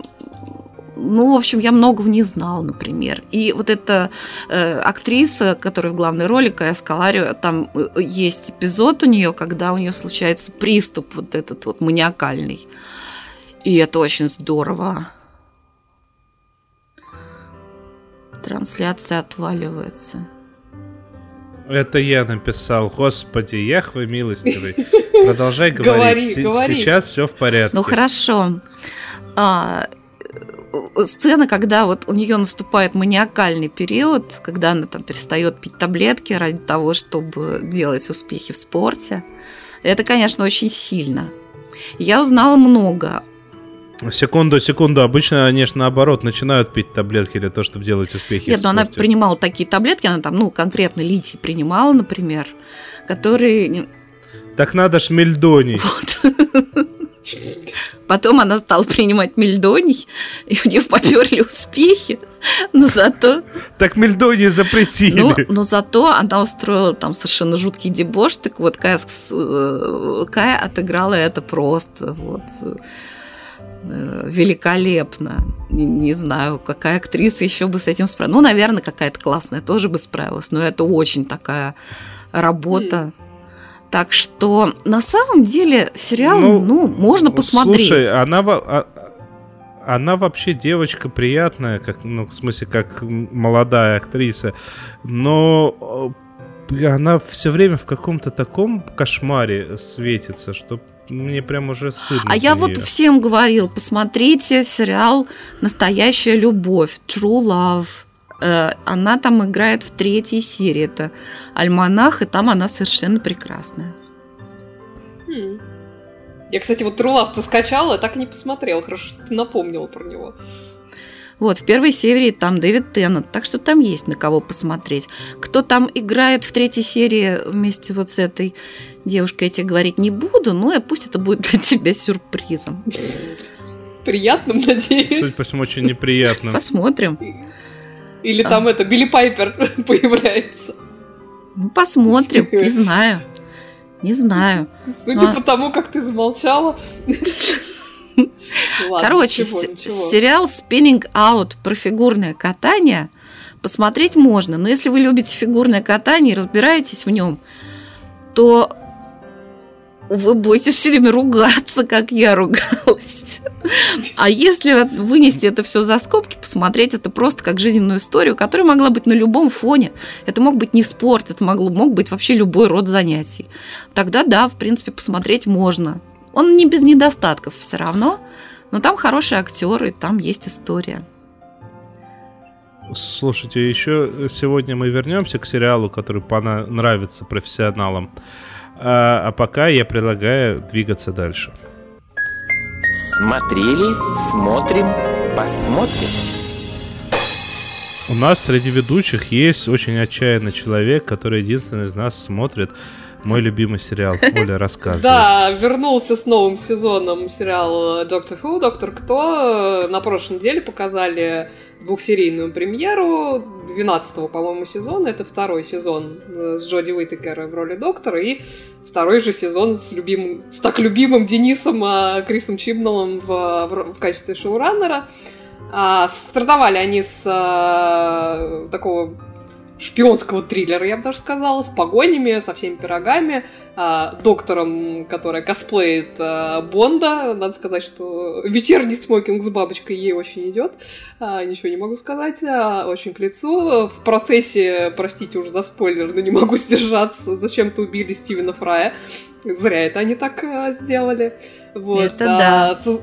C: ну, в общем, я многого не знала, например. И вот эта э, актриса, которая в главной роли, Кая Скаларио, там э, есть эпизод у нее, когда у нее случается приступ вот этот вот маниакальный. И это очень здорово. Трансляция отваливается.
A: Это я написал. Господи, Яхве милостивый. <laughs> Продолжай говорить. Сейчас все в порядке.
C: Ну хорошо. А, сцена, когда вот у нее наступает маниакальный период, когда она там перестает пить таблетки ради того, чтобы делать успехи в спорте, это, конечно, очень сильно. Я узнала много
A: Секунду, секунду. Обычно, конечно, наоборот, начинают пить таблетки для того, чтобы делать успехи.
C: Нет, но она принимала такие таблетки, она там, ну, конкретно литий принимала, например, которые...
A: Так надо ж мельдоний. Вот.
C: Потом она стала принимать мельдоний, и у нее поперли успехи, но зато...
A: Так мельдоний запретили.
C: Ну, но зато она устроила там совершенно жуткий дебош, так вот Кая, э, Кая отыграла это просто вот великолепно. Не, не знаю, какая актриса еще бы с этим справилась. Ну, наверное, какая-то классная тоже бы справилась, но это очень такая работа. Так что на самом деле сериал, ну, ну можно посмотреть.
A: Слушай, она, а, она вообще девочка приятная, как, ну, в смысле, как молодая актриса, но э, она все время в каком-то таком кошмаре светится, что мне прям уже стыдно.
C: А я вот всем говорил, посмотрите сериал «Настоящая любовь», «True Love». Э, она там играет в третьей серии. Это «Альманах», и там она совершенно прекрасная.
B: Хм. Я, кстати, вот True Love-то скачала, а так и не посмотрел. Хорошо, что ты напомнила про него.
C: Вот, в первой серии там Дэвид Теннет, так что там есть на кого посмотреть. Кто там играет в третьей серии вместе вот с этой девушкой, я тебе говорить не буду, но и пусть это будет для тебя
B: Приятным, надеюсь.
A: Суть по всему, очень неприятным.
C: Посмотрим.
B: Или а. там это, Билли Пайпер <laughs> появляется?
C: Ну, посмотрим, не знаю. Не знаю.
B: Судя Но... по тому, как ты замолчала.
C: Короче, сериал Spinning Out про фигурное катание посмотреть можно. Но если вы любите фигурное катание и разбираетесь в нем, то вы будете все время ругаться, как я ругалась. А если вынести это все за скобки, посмотреть это просто как жизненную историю, которая могла быть на любом фоне, это мог быть не спорт, это могло, мог быть вообще любой род занятий, тогда да, в принципе, посмотреть можно. Он не без недостатков все равно, но там хорошие актеры, там есть история.
A: Слушайте, еще сегодня мы вернемся к сериалу, который нравится профессионалам. А, а пока я предлагаю двигаться дальше.
D: Смотрели, смотрим, посмотрим.
A: У нас среди ведущих есть очень отчаянный человек, который единственный из нас смотрит мой любимый сериал. <laughs> Оля, рассказывай.
B: Да, вернулся с новым сезоном сериал «Доктор Ху», «Доктор Кто». На прошлой неделе показали двухсерийную премьеру 12-го, по-моему, сезона. Это второй сезон э, с Джоди Уитекер в роли доктора. И второй же сезон с, любимым, с так любимым Денисом а, Крисом Чибналом в, в, в качестве шоураннера. А, стартовали они с а, такого шпионского триллера, я бы даже сказала, с погонями, со всеми пирогами, э, доктором, которая косплеит э, Бонда. Надо сказать, что вечерний смокинг с бабочкой ей очень идет. Э, ничего не могу сказать. Э, очень к лицу. В процессе, простите уже за спойлер, но не могу сдержаться, зачем-то убили Стивена Фрая. Зря это они так э, сделали. Вот.
C: Это да. Со...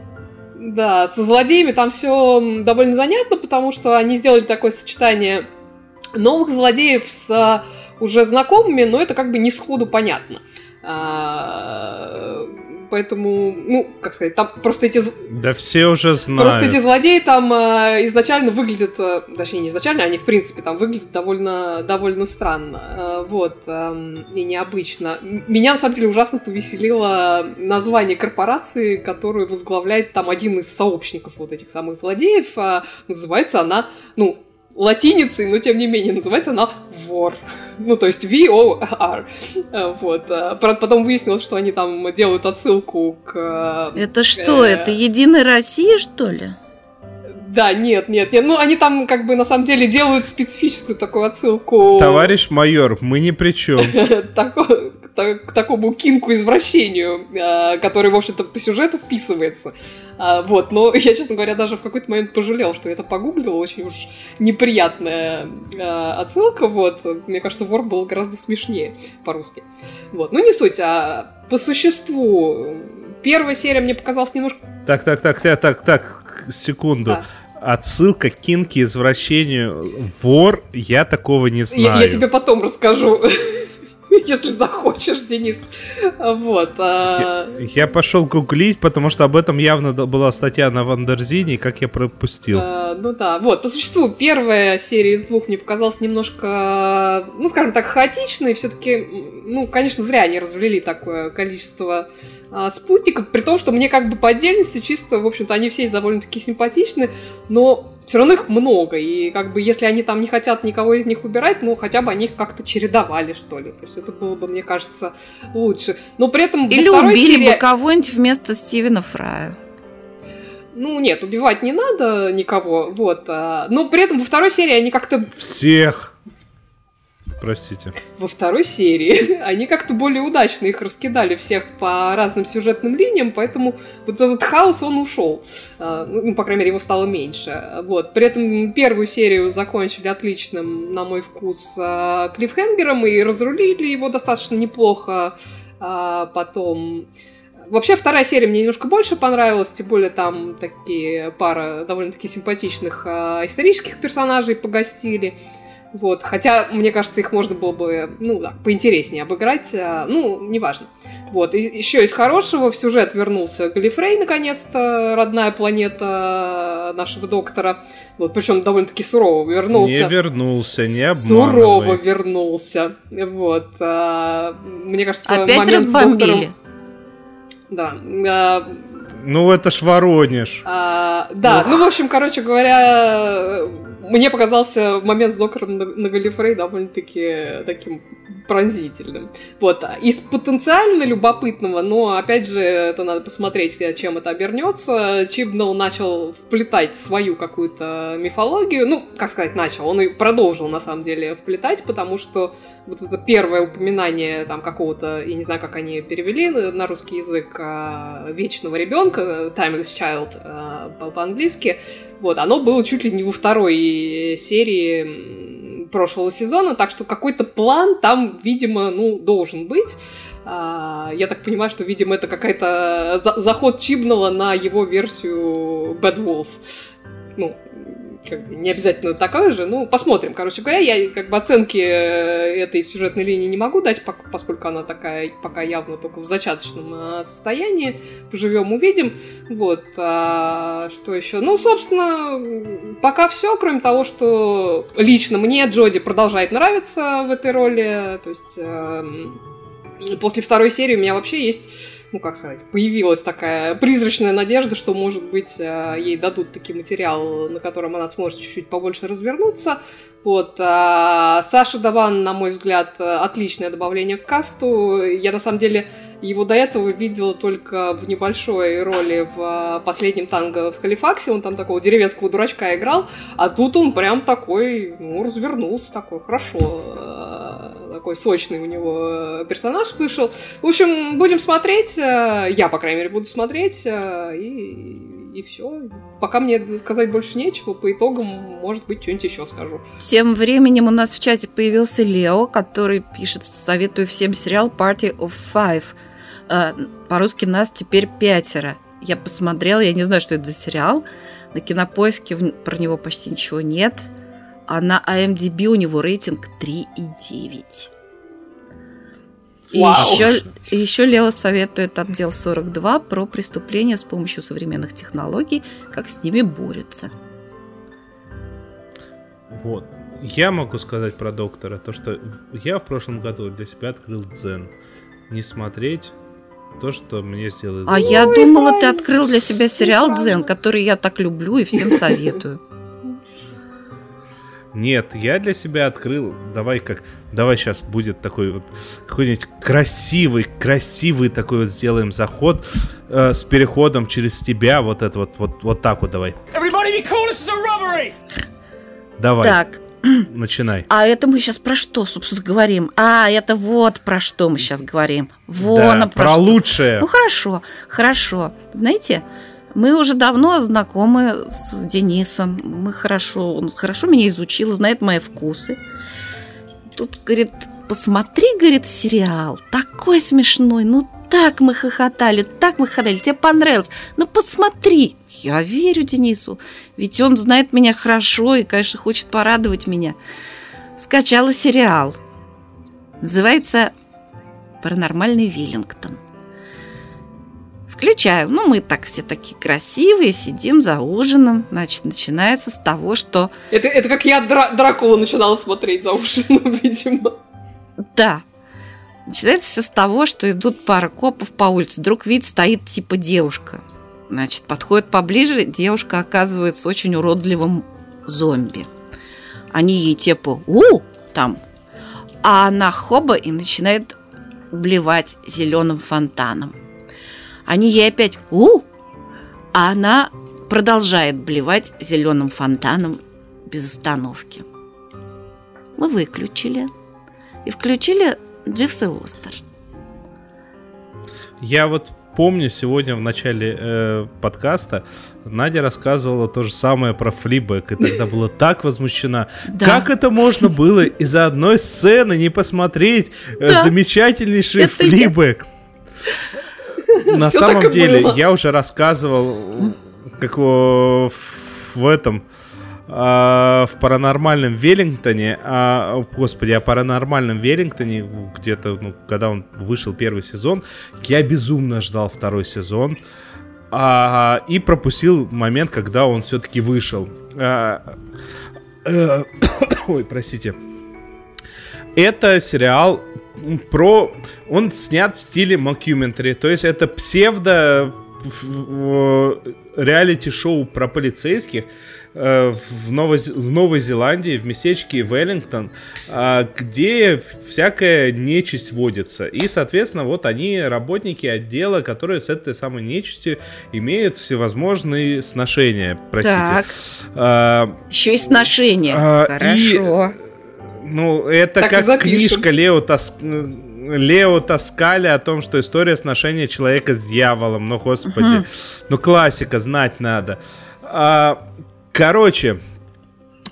B: Да, со злодеями там все довольно занятно, потому что они сделали такое сочетание новых злодеев с а, уже знакомыми, но это как бы не сходу понятно. А, поэтому, ну, как сказать, там просто эти...
A: Да все уже знают.
B: Просто эти злодеи там э, изначально выглядят, э, точнее, не изначально, они, в принципе, там выглядят довольно, довольно странно, э, вот, э, и необычно. Меня, на самом деле, ужасно повеселило название корпорации, которую возглавляет там один из сообщников вот этих самых злодеев. Э, называется она, ну, латиницей, но тем не менее называется она вор. Ну, то есть V-O-R. Вот. А, потом выяснилось, что они там делают отсылку к...
C: Это что, э... это Единая Россия, что ли?
B: Да, нет, нет, нет. Ну, они там как бы на самом деле делают специфическую такую отсылку.
A: Товарищ майор, мы ни при чем. <laughs>
B: К такому кинку-извращению, а, который, в общем-то, по сюжету вписывается. А, вот, но я, честно говоря, даже в какой-то момент пожалел, что я это погуглила. Очень уж неприятная а, отсылка. Вот, мне кажется, вор был гораздо смешнее по-русски. Вот, ну не суть, а по существу первая серия мне показалась немножко...
A: Так, так, так, так, так, так, секунду. Да отсылка к kinky извращению vore, я такого не знаю.
B: Я, я тебе потом расскажу. <laughs> если захочешь, Денис. Вот.
A: А... Я, я пошел гуглить, потому что об этом явно была статья на Wonderzine, как я пропустил.
B: А, ну да, вот. По существу, первая серия из двух мне показалась немножко, ну, скажем так, хаотичной. Все-таки, ну, конечно, зря они развели такое количество а, спутников, при том, что мне как бы по отдельности чисто, в общем-то, они все довольно-таки симпатичны, но все равно их много, и как бы если они там не хотят никого из них убирать, ну хотя бы они их как-то чередовали, что ли. То есть это было бы, мне кажется, лучше. Но при этом
C: Или убили серии... бы кого-нибудь вместо Стивена Фрая.
B: Ну, нет, убивать не надо никого, вот. А, но при этом во второй серии они как-то...
A: Всех! Простите.
B: Во второй серии <laughs> они как-то более удачно их раскидали всех по разным сюжетным линиям, поэтому вот этот хаос, он ушел. А, ну, по крайней мере, его стало меньше. Вот. При этом первую серию закончили отличным, на мой вкус, а, клиффхенгером и разрулили его достаточно неплохо. А потом... Вообще, вторая серия мне немножко больше понравилась, тем более там такие пара довольно-таки симпатичных исторических персонажей погостили. Вот, хотя, мне кажется, их можно было бы, ну да, поинтереснее обыграть, а, ну, неважно. Вот, и еще из хорошего в сюжет вернулся Галифрей, наконец-то, родная планета нашего доктора. Вот, причем довольно-таки сурово вернулся.
A: Не вернулся, не
B: обманывай. Сурово вернулся. Вот, а, мне кажется,
C: Опять
B: момент
C: разбомбили.
B: с доктором... Да, а,
A: Ну, это ж Воронеж.
B: А, да, Ох. ну, в общем, короче говоря, мне показался момент с доктором на, на Галифрей довольно-таки таким пронзительным. Вот. Из потенциально любопытного, но, опять же, это надо посмотреть, чем это обернется, Чибнелл начал вплетать свою какую-то мифологию. Ну, как сказать, начал. Он и продолжил, на самом деле, вплетать, потому что вот это первое упоминание там какого-то, я не знаю, как они перевели на русский язык, а, вечного ребенка, Timeless Child а, по-английски, вот, оно было чуть ли не во второй серии прошлого сезона, так что какой-то план там, видимо, ну, должен быть. А, я так понимаю, что, видимо, это какая-то заход Чибнала на его версию Bad Wolf. Ну, как бы не обязательно такая же, ну, посмотрим. Короче говоря, я как бы оценки э, этой сюжетной линии не могу дать, поскольку она такая пока явно только в зачаточном э, состоянии. Поживем, увидим. Вот. А, что еще? Ну, собственно, пока все, кроме того, что лично мне Джоди продолжает нравиться в этой роли. То есть эм, после второй серии у меня вообще есть ну, как сказать, появилась такая призрачная надежда, что, может быть, э, ей дадут такой материал, на котором она сможет чуть-чуть побольше развернуться. Вот. А Саша Даван, на мой взгляд, отличное добавление к касту. Я, на самом деле, его до этого видела только в небольшой роли в последнем танго в Халифаксе. Он там такого деревенского дурачка играл. А тут он прям такой, ну, развернулся такой, хорошо такой сочный у него персонаж вышел. В общем, будем смотреть. Э, я, по крайней мере, буду смотреть. Э, и, и все. Пока мне сказать больше нечего, по итогам, может быть, что-нибудь еще скажу.
C: Тем временем у нас в чате появился Лео, который пишет, советую всем сериал Party of Five. Э, по-русски нас теперь пятеро. Я посмотрела, я не знаю, что это за сериал. На кинопоиске про него почти ничего нет а на IMDb у него рейтинг 3,9. И еще, еще Лео советует отдел 42 про преступления с помощью современных технологий, как с ними борются.
A: Вот. Я могу сказать про доктора, то что я в прошлом году для себя открыл дзен. Не смотреть то, что мне сделает.
C: А я думала, ты открыл для себя сериал Дзен, который я так люблю и всем советую.
A: Нет, я для себя открыл. Давай как, давай сейчас будет такой вот какой-нибудь красивый, красивый такой вот сделаем заход э, с переходом через тебя, вот это вот, вот, вот так вот давай. Cool, давай. Так. <clears throat> Начинай.
C: А это мы сейчас про что, собственно, говорим? А, это вот про что мы сейчас говорим. Вон, да,
A: про, про лучшее.
C: Ну хорошо, хорошо. Знаете, мы уже давно знакомы с Денисом. Мы хорошо, он хорошо меня изучил, знает мои вкусы. Тут, говорит, посмотри, говорит, сериал. Такой смешной. Ну, так мы хохотали, так мы хохотали. Тебе понравилось. Ну, посмотри. Я верю Денису. Ведь он знает меня хорошо и, конечно, хочет порадовать меня. Скачала сериал. Называется «Паранормальный Виллингтон». Включаю. Ну, мы так все такие красивые, сидим за ужином. Значит, начинается с того, что...
B: Это, это как я Дра- Дракула начинала смотреть за ужином, <laughs> видимо.
C: Да. Начинается все с того, что идут пара копов по улице. Вдруг вид стоит типа девушка. Значит, подходит поближе, девушка оказывается очень уродливым зомби. Они ей типа «У!» там. А она хоба и начинает блевать зеленым фонтаном. Они ей опять «У!», а она продолжает блевать зеленым фонтаном без остановки. Мы выключили и включили Дживс и Востер.
A: Я вот помню сегодня в начале э, подкаста Надя рассказывала то же самое про флибэк, и тогда была так возмущена. <laughs> Да. Как это можно было из-за одной сцены не посмотреть э, да. замечательнейший флибэк? <laughs> На самом деле, я уже рассказывал, как в этом а, в паранормальном Веллингтоне, а, господи, о паранормальном Веллингтоне, где-то, ну, когда он вышел первый сезон, я безумно ждал второй сезон а, и пропустил момент, когда он все-таки вышел. А, э, <coughs> ой, простите. Это сериал про... Он снят в стиле мокьюментари, то есть это псевдо реалити-шоу про полицейских э, в, Новой, в Новой Зеландии, в местечке Веллингтон, э, где всякая нечисть водится. И, соответственно, вот они работники отдела, которые с этой самой нечистью имеют всевозможные сношения. Простите. Так.
C: А, Еще и сношения. А, Хорошо.
A: И, ну, это так как книжка Лео Таск... Лео Таскали о том, что история сношения человека с дьяволом. Ну, господи. Угу. Ну, классика, знать надо. А, короче,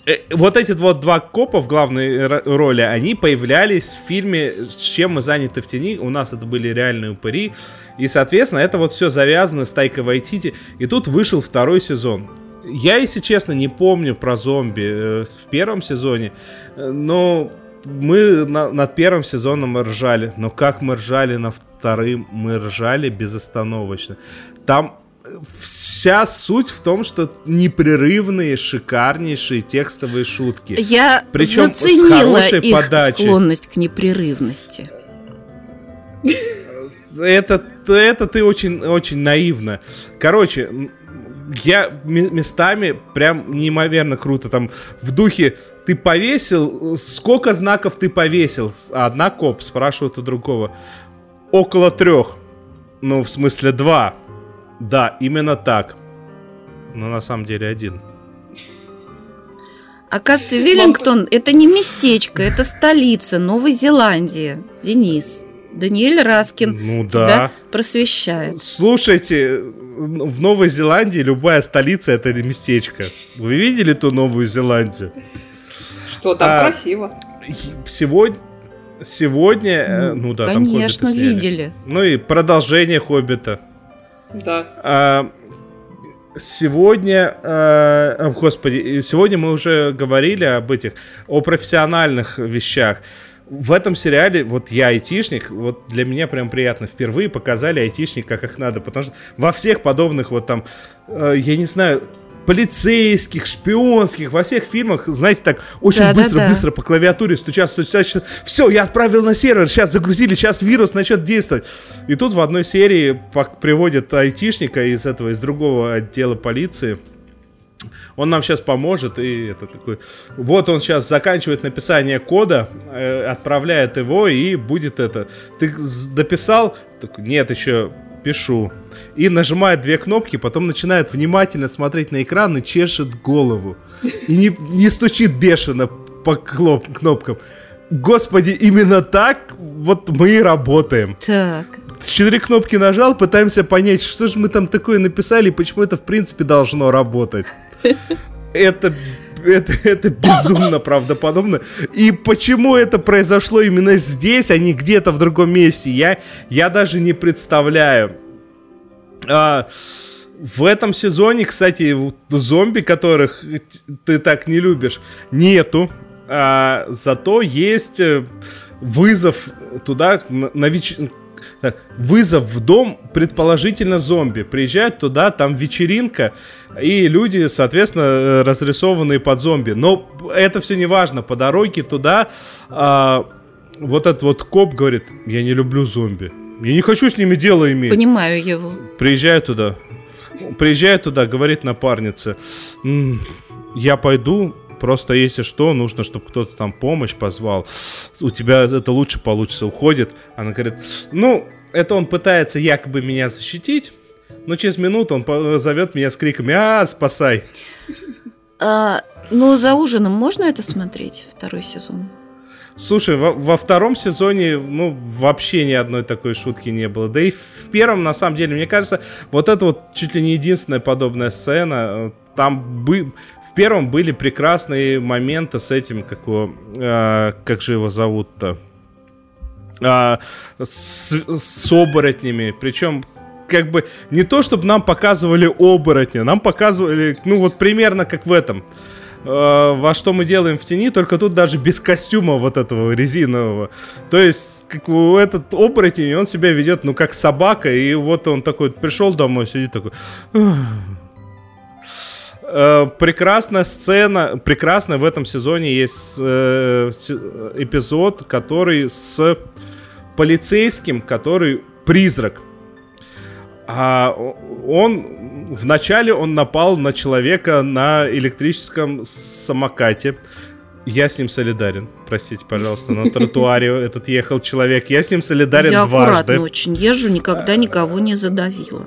A: э, вот эти вот два копа в главной роли, они появлялись в фильме «С чем мы заняты в тени». У нас это были реальные упыри. И, соответственно, это вот все завязано с Тайкой Вайтити. И тут вышел второй сезон. Я, если честно, не помню про зомби э, в первом сезоне, э, но мы на, над первым сезоном ржали, но как мы ржали на вторым, мы ржали безостановочно. Там вся суть в том, что непрерывные, шикарнейшие текстовые шутки.
C: Я Причем с хорошей их подачей. склонность к непрерывности.
A: Это, это ты очень, очень наивно. Короче, я местами прям неимоверно круто. Там в духе ты повесил, сколько знаков ты повесил? Одна коп спрашивает у другого. Около трех. Ну, в смысле два. Да, именно так. Но на самом деле один.
C: Оказывается, Веллингтон это не местечко, это столица Новой Зеландии. Денис. Даниэль Раскин ну, тебя да. просвещает.
A: Слушайте, в Новой Зеландии любая столица это местечко. Вы видели ту Новую Зеландию?
B: Что там а, красиво.
A: Сегодня сегодня, э, ну, ну да,
C: конечно, там видели.
A: Ну и продолжение Хоббита.
B: Да.
A: А, сегодня, а, господи, сегодня мы уже говорили об этих, о профессиональных вещах в этом сериале, вот я айтишник, вот для меня прям приятно, впервые показали айтишник как их надо, потому что во всех подобных вот там, э, я не знаю, полицейских, шпионских, во всех фильмах, знаете, так очень быстро-быстро по клавиатуре стучат, стучат, стучат. Все, я отправил на сервер, сейчас загрузили, сейчас вирус начнет действовать. И тут в одной серии приводят айтишника из этого, из другого отдела полиции, он нам сейчас поможет, и это такой... Вот он сейчас заканчивает написание кода, э, отправляет его, и будет это... Ты дописал? Так, Нет, еще пишу. И нажимает две кнопки, потом начинает внимательно смотреть на экран и чешет голову. И не, не стучит бешено по кнопкам. Господи, именно так вот мы и работаем.
C: Так.
A: Четыре кнопки нажал, пытаемся понять, что же мы там такое написали, и почему это в принципе должно работать. Это это, это безумно правдоподобно. И почему это произошло именно здесь, а не где-то в другом месте, я, я даже не представляю. А, в этом сезоне, кстати, зомби, которых ты так не любишь, нету. А, зато есть э, вызов туда на, на веч вызов в дом, предположительно зомби. Приезжают туда, там вечеринка, и люди, соответственно, э, разрисованные под зомби. Но это все не важно. По дороге туда а, вот этот вот коп говорит, я не люблю зомби. Я не хочу с ними дело иметь.
C: Понимаю его.
A: Приезжаю туда. Приезжаю туда, говорит напарница, я пойду, Просто если что, нужно, чтобы кто-то там помощь позвал. У тебя это лучше получится, уходит. Она говорит, ну, это он пытается якобы меня защитить, но через минуту он зовет меня с криками «А, спасай!»
C: а, Ну, за ужином можно это смотреть, второй сезон?
A: Слушай, во, во втором сезоне, ну, вообще ни одной такой шутки не было. Да и в первом, на самом деле, мне кажется, вот это вот чуть ли не единственная подобная сцена. Там бы, в первом были прекрасные моменты с этим, как, его, э, как же его зовут-то? Э, с, с оборотнями. Причем как бы не то, чтобы нам показывали оборотни, нам показывали, ну вот примерно как в этом. Во что мы делаем в тени, только тут даже без костюма вот этого резинового. То есть, как у этот оборотень, он себя ведет, ну, как собака, и вот он такой пришел домой, сидит такой... Э, прекрасная сцена, прекрасная в этом сезоне есть э, эпизод, который с полицейским, который призрак. А он вначале он напал на человека на электрическом самокате. Я с ним солидарен. Простите, пожалуйста, на тротуаре этот ехал человек. Я с ним солидарен
C: Я
A: дважды. Я
C: аккуратно очень езжу, никогда никого не задавила.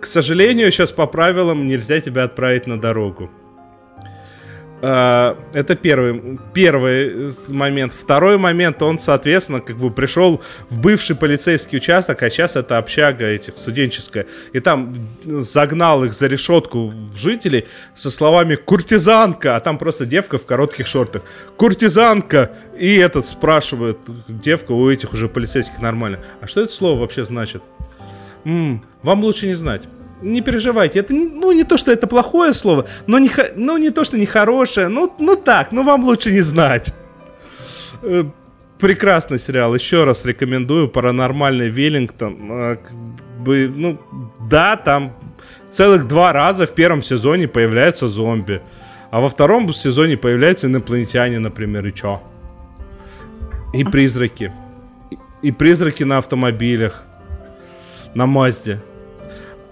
A: К сожалению, сейчас по правилам нельзя тебя отправить на дорогу. А, это первый, первый момент. Второй момент, он, соответственно, как бы пришел в бывший полицейский участок, а сейчас это общага этих студенческая. И там загнал их за решетку жителей со словами «куртизанка», а там просто девка в коротких шортах. «Куртизанка!» И этот спрашивает, девка у этих уже полицейских нормально. А что это слово вообще значит? М-м, вам лучше не знать не переживайте, это не, ну, не то, что это плохое слово, но не, ну, не то, что нехорошее, ну, ну так, ну вам лучше не знать. Э, прекрасный сериал, еще раз рекомендую, «Паранормальный Веллингтон». А, ну, да, там целых два раза в первом сезоне появляются зомби, а во втором сезоне появляются инопланетяне, например, и чё? И призраки. И призраки на автомобилях. На Мазде.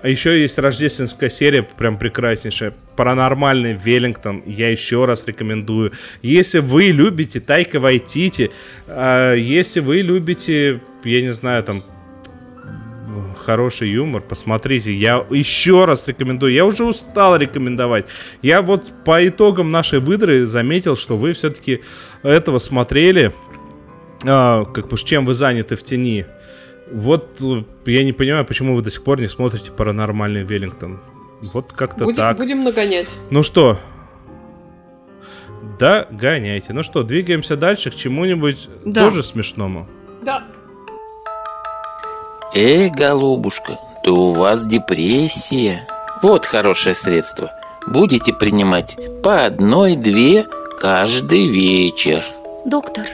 A: А еще есть рождественская серия, прям прекраснейшая. Паранормальный Веллингтон. Я еще раз рекомендую. Если вы любите Тайка Вайтити, э, если вы любите, я не знаю, там хороший юмор, посмотрите. Я еще раз рекомендую. Я уже устал рекомендовать. Я вот по итогам нашей выдры заметил, что вы все-таки этого смотрели. А, как бы, чем вы заняты в тени. Вот э, я не понимаю, почему вы до сих пор не смотрите паранормальный Веллингтон. Вот как-то
B: будем,
A: так.
B: Будем нагонять.
A: Ну что? Да, гоняйте. Ну что, двигаемся дальше к чему-нибудь да. тоже смешному.
B: Да.
D: Эй, голубушка, да у вас депрессия. Вот хорошее средство. Будете принимать по одной-две каждый вечер.
E: Доктор,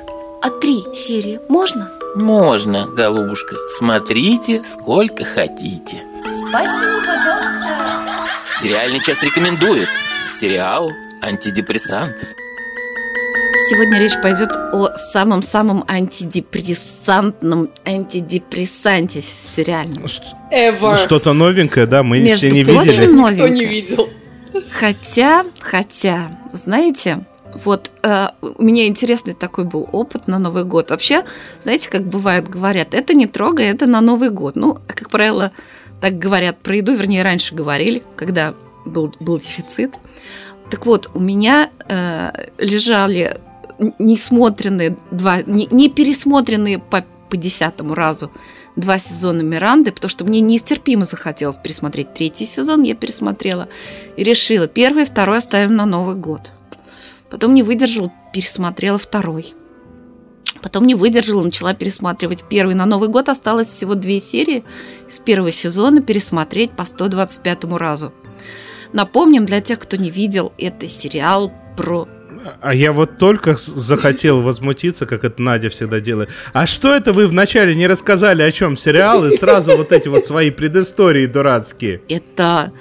E: а три серии можно?
D: Можно, голубушка. Смотрите, сколько хотите.
E: Спасибо, доктор.
D: Сериальный час рекомендует. Сериал «Антидепрессант».
C: Сегодня речь пойдет о самом-самом антидепрессантном антидепрессанте сериальном.
B: Ever.
A: Что-то новенькое, да, мы
C: Между
A: все не
C: прочим,
A: видели.
C: Новенькое.
B: Никто не видел.
C: Хотя, хотя, знаете, вот э, у меня интересный такой был опыт на Новый год. Вообще, знаете, как бывает, говорят, это не трогай, это на Новый год. Ну, как правило, так говорят про еду, вернее, раньше говорили, когда был, был дефицит. Так вот, у меня э, лежали несмотренные два, не, не пересмотренные по, по десятому разу два сезона Миранды, потому что мне нестерпимо захотелось пересмотреть третий сезон, я пересмотрела и решила, первый и второй оставим на Новый год. Потом не выдержала, пересмотрела второй. Потом не выдержала, начала пересматривать первый. На Новый год осталось всего две серии из первого сезона пересмотреть по 125 разу. Напомним для тех, кто не видел, это сериал про
A: а я вот только захотел возмутиться, как это Надя всегда делает. А что это вы вначале не рассказали, о чем сериал, и сразу вот эти вот свои предыстории дурацкие?
C: Это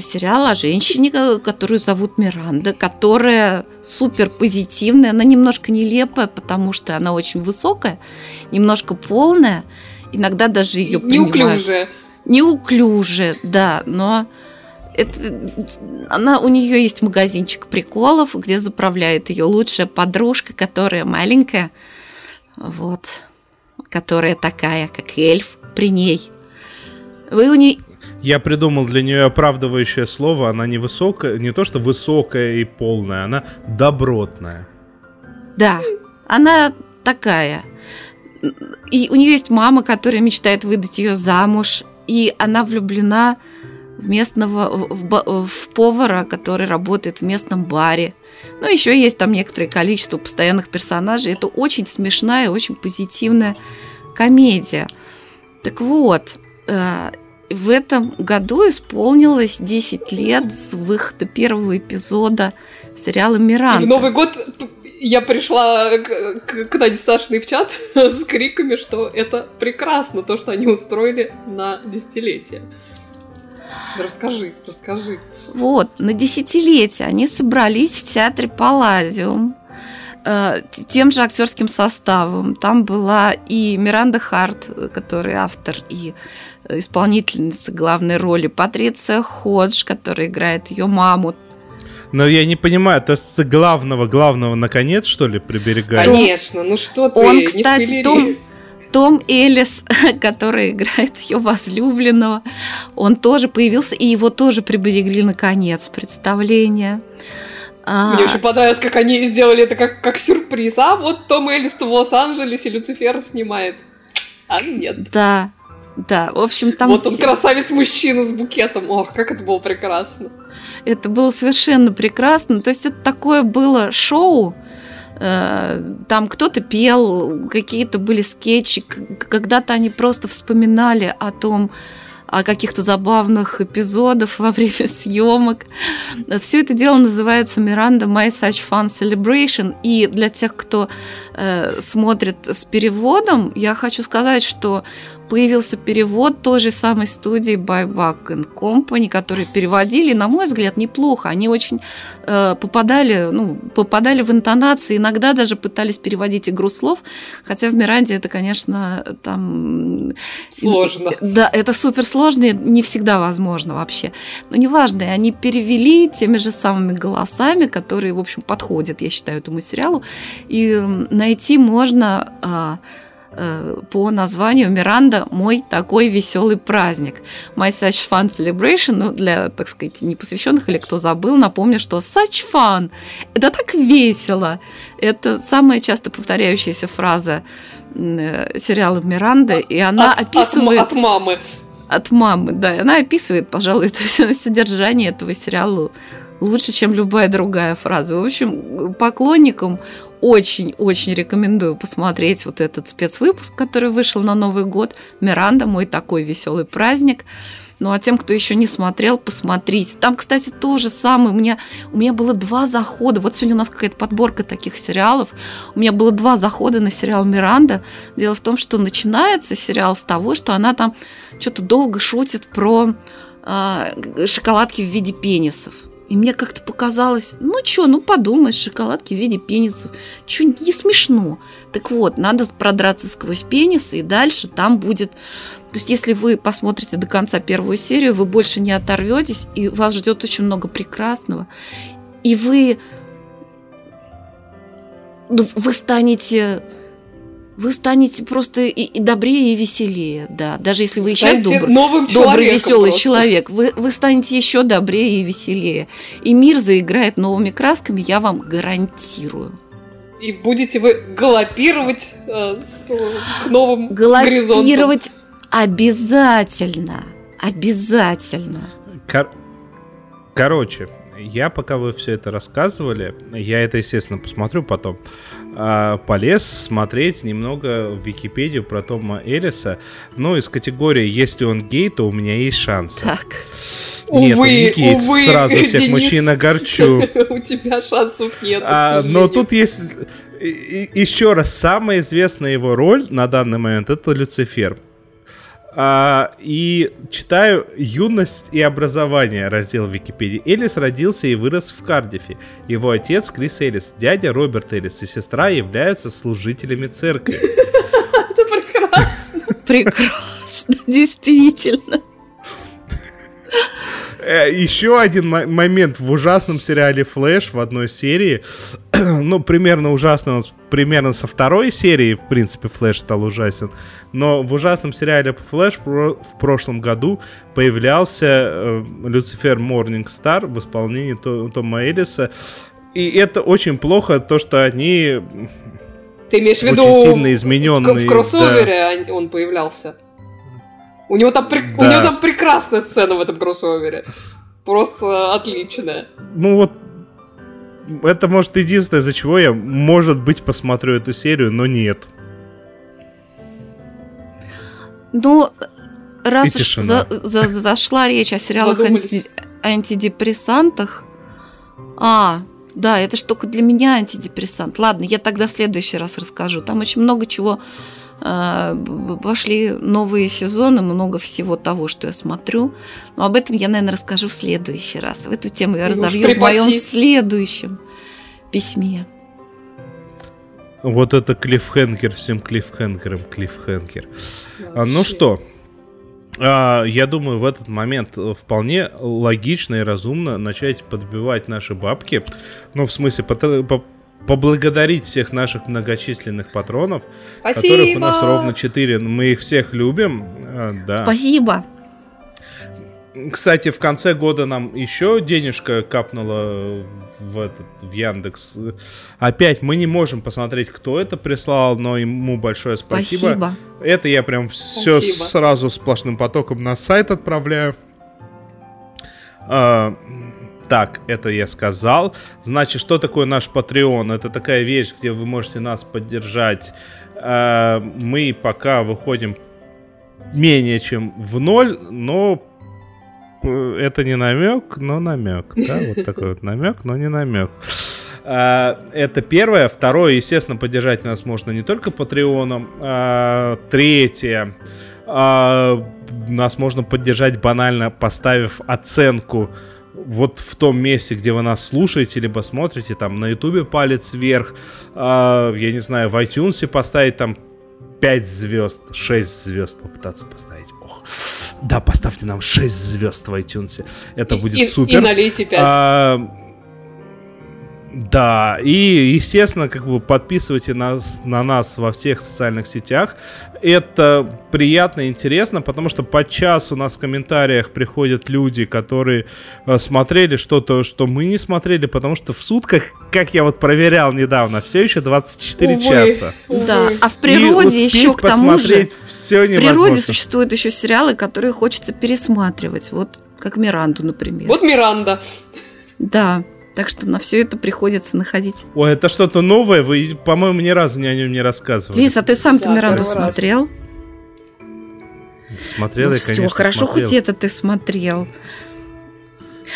C: сериал о женщине, которую зовут Миранда, которая супер позитивная, она немножко нелепая, потому что она очень высокая, немножко полная, иногда даже ее
B: неуклюжая.
C: Неуклюжая, да, но это, она, у нее есть магазинчик приколов, где заправляет ее лучшая подружка, которая маленькая, вот, которая такая, как эльф при ней. Вы у нее
A: я придумал для нее оправдывающее слово. Она не высокая, не то что высокая и полная, она добротная.
C: Да, она такая. И у нее есть мама, которая мечтает выдать ее замуж, и она влюблена в местного в, в повара, который работает в местном баре. Ну, еще есть там некоторое количество постоянных персонажей. Это очень смешная, очень позитивная комедия. Так вот, э, в этом году исполнилось 10 лет с выхода первого эпизода сериала «Миранда».
B: В Новый год я пришла к, к, к Наде Сашиной в чат <laughs> с криками, что это прекрасно, то, что они устроили на десятилетие. Расскажи, расскажи.
C: Вот, на десятилетие они собрались в театре Палладиум. э, тем же актерским составом. Там была и Миранда Харт, который автор и исполнительница главной роли, Патриция Ходж, которая играет ее маму.
A: Но я не понимаю, то есть главного, главного наконец, что ли, приберегает?
B: Конечно, ну что ты,
C: Он, кстати, Том, том Элис, <laughs> который играет ее возлюбленного, он тоже появился, и его тоже приберегли наконец представление.
B: А... Мне очень понравилось, как они сделали это как, как сюрприз. А вот Том Элис в Лос-Анджелесе Люцифер снимает. А нет.
C: Да, да, в общем, там...
B: Вот он красавец-мужчина с букетом. Ох, как это было прекрасно.
C: Это было совершенно прекрасно. То есть это такое было шоу, э, там кто-то пел, какие-то были скетчи, когда-то они просто вспоминали о том, о каких-то забавных эпизодах во время <laughs> съемок. Все это дело называется Miranda My Such Fun Celebration. И для тех, кто э, смотрит с переводом, я хочу сказать, что появился перевод той же самой студии By Buck and Company, которые переводили, на мой взгляд, неплохо. Они очень э, попадали, ну, попадали в интонации, иногда даже пытались переводить игру слов, хотя в Миранде это, конечно, там...
B: Сложно.
C: Да, это супер сложно, не всегда возможно вообще. Но неважно, они перевели теми же самыми голосами, которые, в общем, подходят, я считаю, этому сериалу, и найти можно... Э, Э, по названию Миранда «Мой такой веселый праздник». My Such Fun Celebration, ну, для, так сказать, непосвященных или кто забыл, напомню, что Such Fun – это так весело. Это самая часто повторяющаяся фраза э, сериала Миранда, и она от, описывает...
B: От, от мамы.
C: От мамы, да. И она описывает, пожалуй, <laughs> содержание этого сериала лучше, чем любая другая фраза. В общем, поклонникам очень-очень рекомендую посмотреть вот этот спецвыпуск, который вышел на Новый год. Миранда, мой такой веселый праздник. Ну а тем, кто еще не смотрел, посмотрите. Там, кстати, тоже самое. У меня, у меня было два захода. Вот сегодня у нас какая-то подборка таких сериалов. У меня было два захода на сериал Миранда. Дело в том, что начинается сериал с того, что она там что-то долго шутит про э, шоколадки в виде пенисов. И мне как-то показалось, ну что, ну подумай, шоколадки в виде пенисов. Что, не смешно. Так вот, надо продраться сквозь пенисы, и дальше там будет... То есть, если вы посмотрите до конца первую серию, вы больше не оторветесь, и вас ждет очень много прекрасного. И вы... Ну, вы станете вы станете просто и, и добрее, и веселее, да. Даже если вы сейчас добр,
B: новым
C: добрый, веселый просто. человек, вы, вы станете еще добрее и веселее. И мир заиграет новыми красками, я вам гарантирую.
B: И будете вы галопировать э, с, к новым галопировать
C: обязательно, обязательно.
A: Кор- Короче, я пока вы все это рассказывали, я это, естественно, посмотрю потом, а, полез смотреть немного в Википедию про Тома Элиса. Ну, из категории «Если он гей, то у меня есть шансы».
C: Так.
A: Нет, увы, не гей, увы, сразу <laughs> всех Денис, мужчин огорчу. <laughs>
B: У тебя шансов нет,
A: а, Но тут есть... Еще раз, самая известная его роль на данный момент это Люцифер. А, и читаю «Юность и образование» раздел в Википедии. Элис родился и вырос в Кардифе. Его отец Крис Элис, дядя Роберт Элис и сестра являются служителями церкви. <laughs>
B: Это прекрасно.
C: Прекрасно, действительно.
A: Э, Еще один момент в ужасном сериале Флэш в одной серии, <clears throat> ну, примерно ужасно, примерно со второй серии, в принципе, Флэш стал ужасен, но в ужасном сериале Флэш в прошлом году появлялся э, Люцифер Морнингстар в исполнении Тома Элиса, и это очень плохо, то, что они
B: ты имеешь в виду очень сильно измененные. В, в кроссовере да. он появлялся. У него там, да. у него там прекрасная сцена в этом кроссовере. Просто отличная.
A: Ну вот, это может единственное, из-за чего я, может быть, посмотрю эту серию, но нет.
C: Ну, раз уж за, за, зашла речь о сериалах анти, антидепрессантах, а, да, это ж только для меня антидепрессант. Ладно, я тогда в следующий раз расскажу. Там очень много чего Пошли новые сезоны, много всего того, что я смотрю. Но об этом я, наверное, расскажу в следующий раз. В эту тему я разовью в моем следующем письме.
A: Вот это клиффхенгер всем клиффхенгерам, клиффхенгер. А, ну что, а, я думаю, в этот момент вполне логично и разумно начать подбивать наши бабки. Ну, в смысле, поблагодарить всех наших многочисленных патронов, Спасибо. которых у нас ровно 4. Мы их всех любим. А,
C: да. Спасибо.
A: Кстати, в конце года нам еще денежка капнула в, этот, в Яндекс. Опять мы не можем посмотреть, кто это прислал, но ему большое спасибо. спасибо. Это я прям все спасибо. сразу сплошным потоком на сайт отправляю. А, так, это я сказал. Значит, что такое наш Patreon? Это такая вещь, где вы можете нас поддержать. А, мы пока выходим менее чем в ноль, но это не намек, но намек. Да, <laughs> вот такой вот намек, но не намек. А, это первое. Второе, естественно, поддержать нас можно не только Патреоном. А, третье, а, нас можно поддержать банально, поставив оценку вот в том месте, где вы нас слушаете, либо смотрите, там на Ютубе палец вверх, я не знаю, в iTunes поставить там 5 звезд, 6 звезд попытаться поставить. Ох. Да, поставьте нам 6 звезд в iTunes. Это и, будет
B: и,
A: супер.
B: И налейте 5. А,
A: да, и, естественно, как бы подписывайте нас, на нас во всех социальных сетях. Это приятно и интересно, потому что подчас у нас в комментариях приходят люди, которые э, смотрели что-то, что мы не смотрели, потому что в сутках, как я вот проверял недавно, все еще 24 Увы. часа.
C: Да, а в природе еще к тому же, все в природе существуют еще сериалы, которые хочется пересматривать, вот как Миранду, например.
B: Вот Миранда.
C: Да. Так что на все это приходится находить.
A: Ой, это что-то новое? Вы, по-моему, ни разу ни о нем не рассказывали.
C: Денис, а ты сам-то да, Миранду смотрел?
A: Смотрел ну, я, конечно,
C: хорошо, смотрел. хоть это ты смотрел.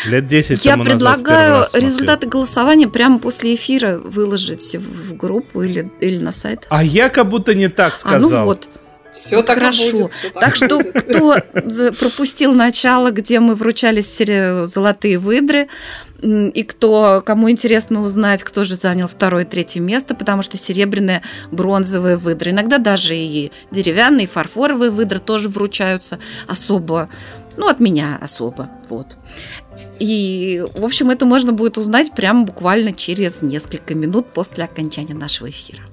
A: Лет 10
C: Я предлагаю результаты голосования прямо после эфира выложить в группу или, или на сайт.
A: А я как будто не так сказал.
C: А, ну вот. Все так хорошо. Будет, все так. так что кто пропустил начало, где мы вручали золотые выдры, и кто, кому интересно узнать, кто же занял второе третье место, потому что серебряные, бронзовые выдры, иногда даже и деревянные, и фарфоровые выдры тоже вручаются особо, ну, от меня особо, вот. И, в общем, это можно будет узнать прямо буквально через несколько минут после окончания нашего эфира.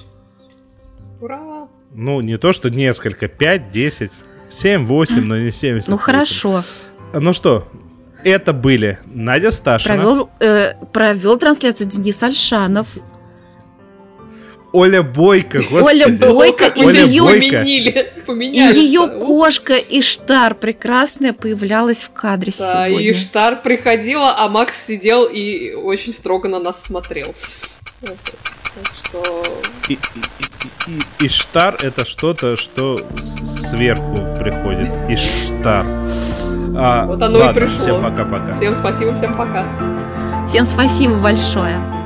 A: Ура! Ну, не то, что несколько, 5, 10, 7, 8, но не 70.
C: Ну, хорошо.
A: Ну что, это были Надя Сташина.
C: Провел, э, провел трансляцию Денис Альшанов.
A: Оля Бойко, господи.
C: Оля Бойко и
B: Оля ее поменили,
C: и ее кошка Иштар прекрасная появлялась в кадре да, сегодня.
B: Иштар приходила, а Макс сидел и очень строго на нас смотрел.
A: что... И, и, и, и, Иштар это что-то, что сверху приходит. Иштар.
B: А, вот оно ладно, и пришло.
A: Всем пока-пока.
B: Всем спасибо, всем пока.
C: Всем спасибо большое.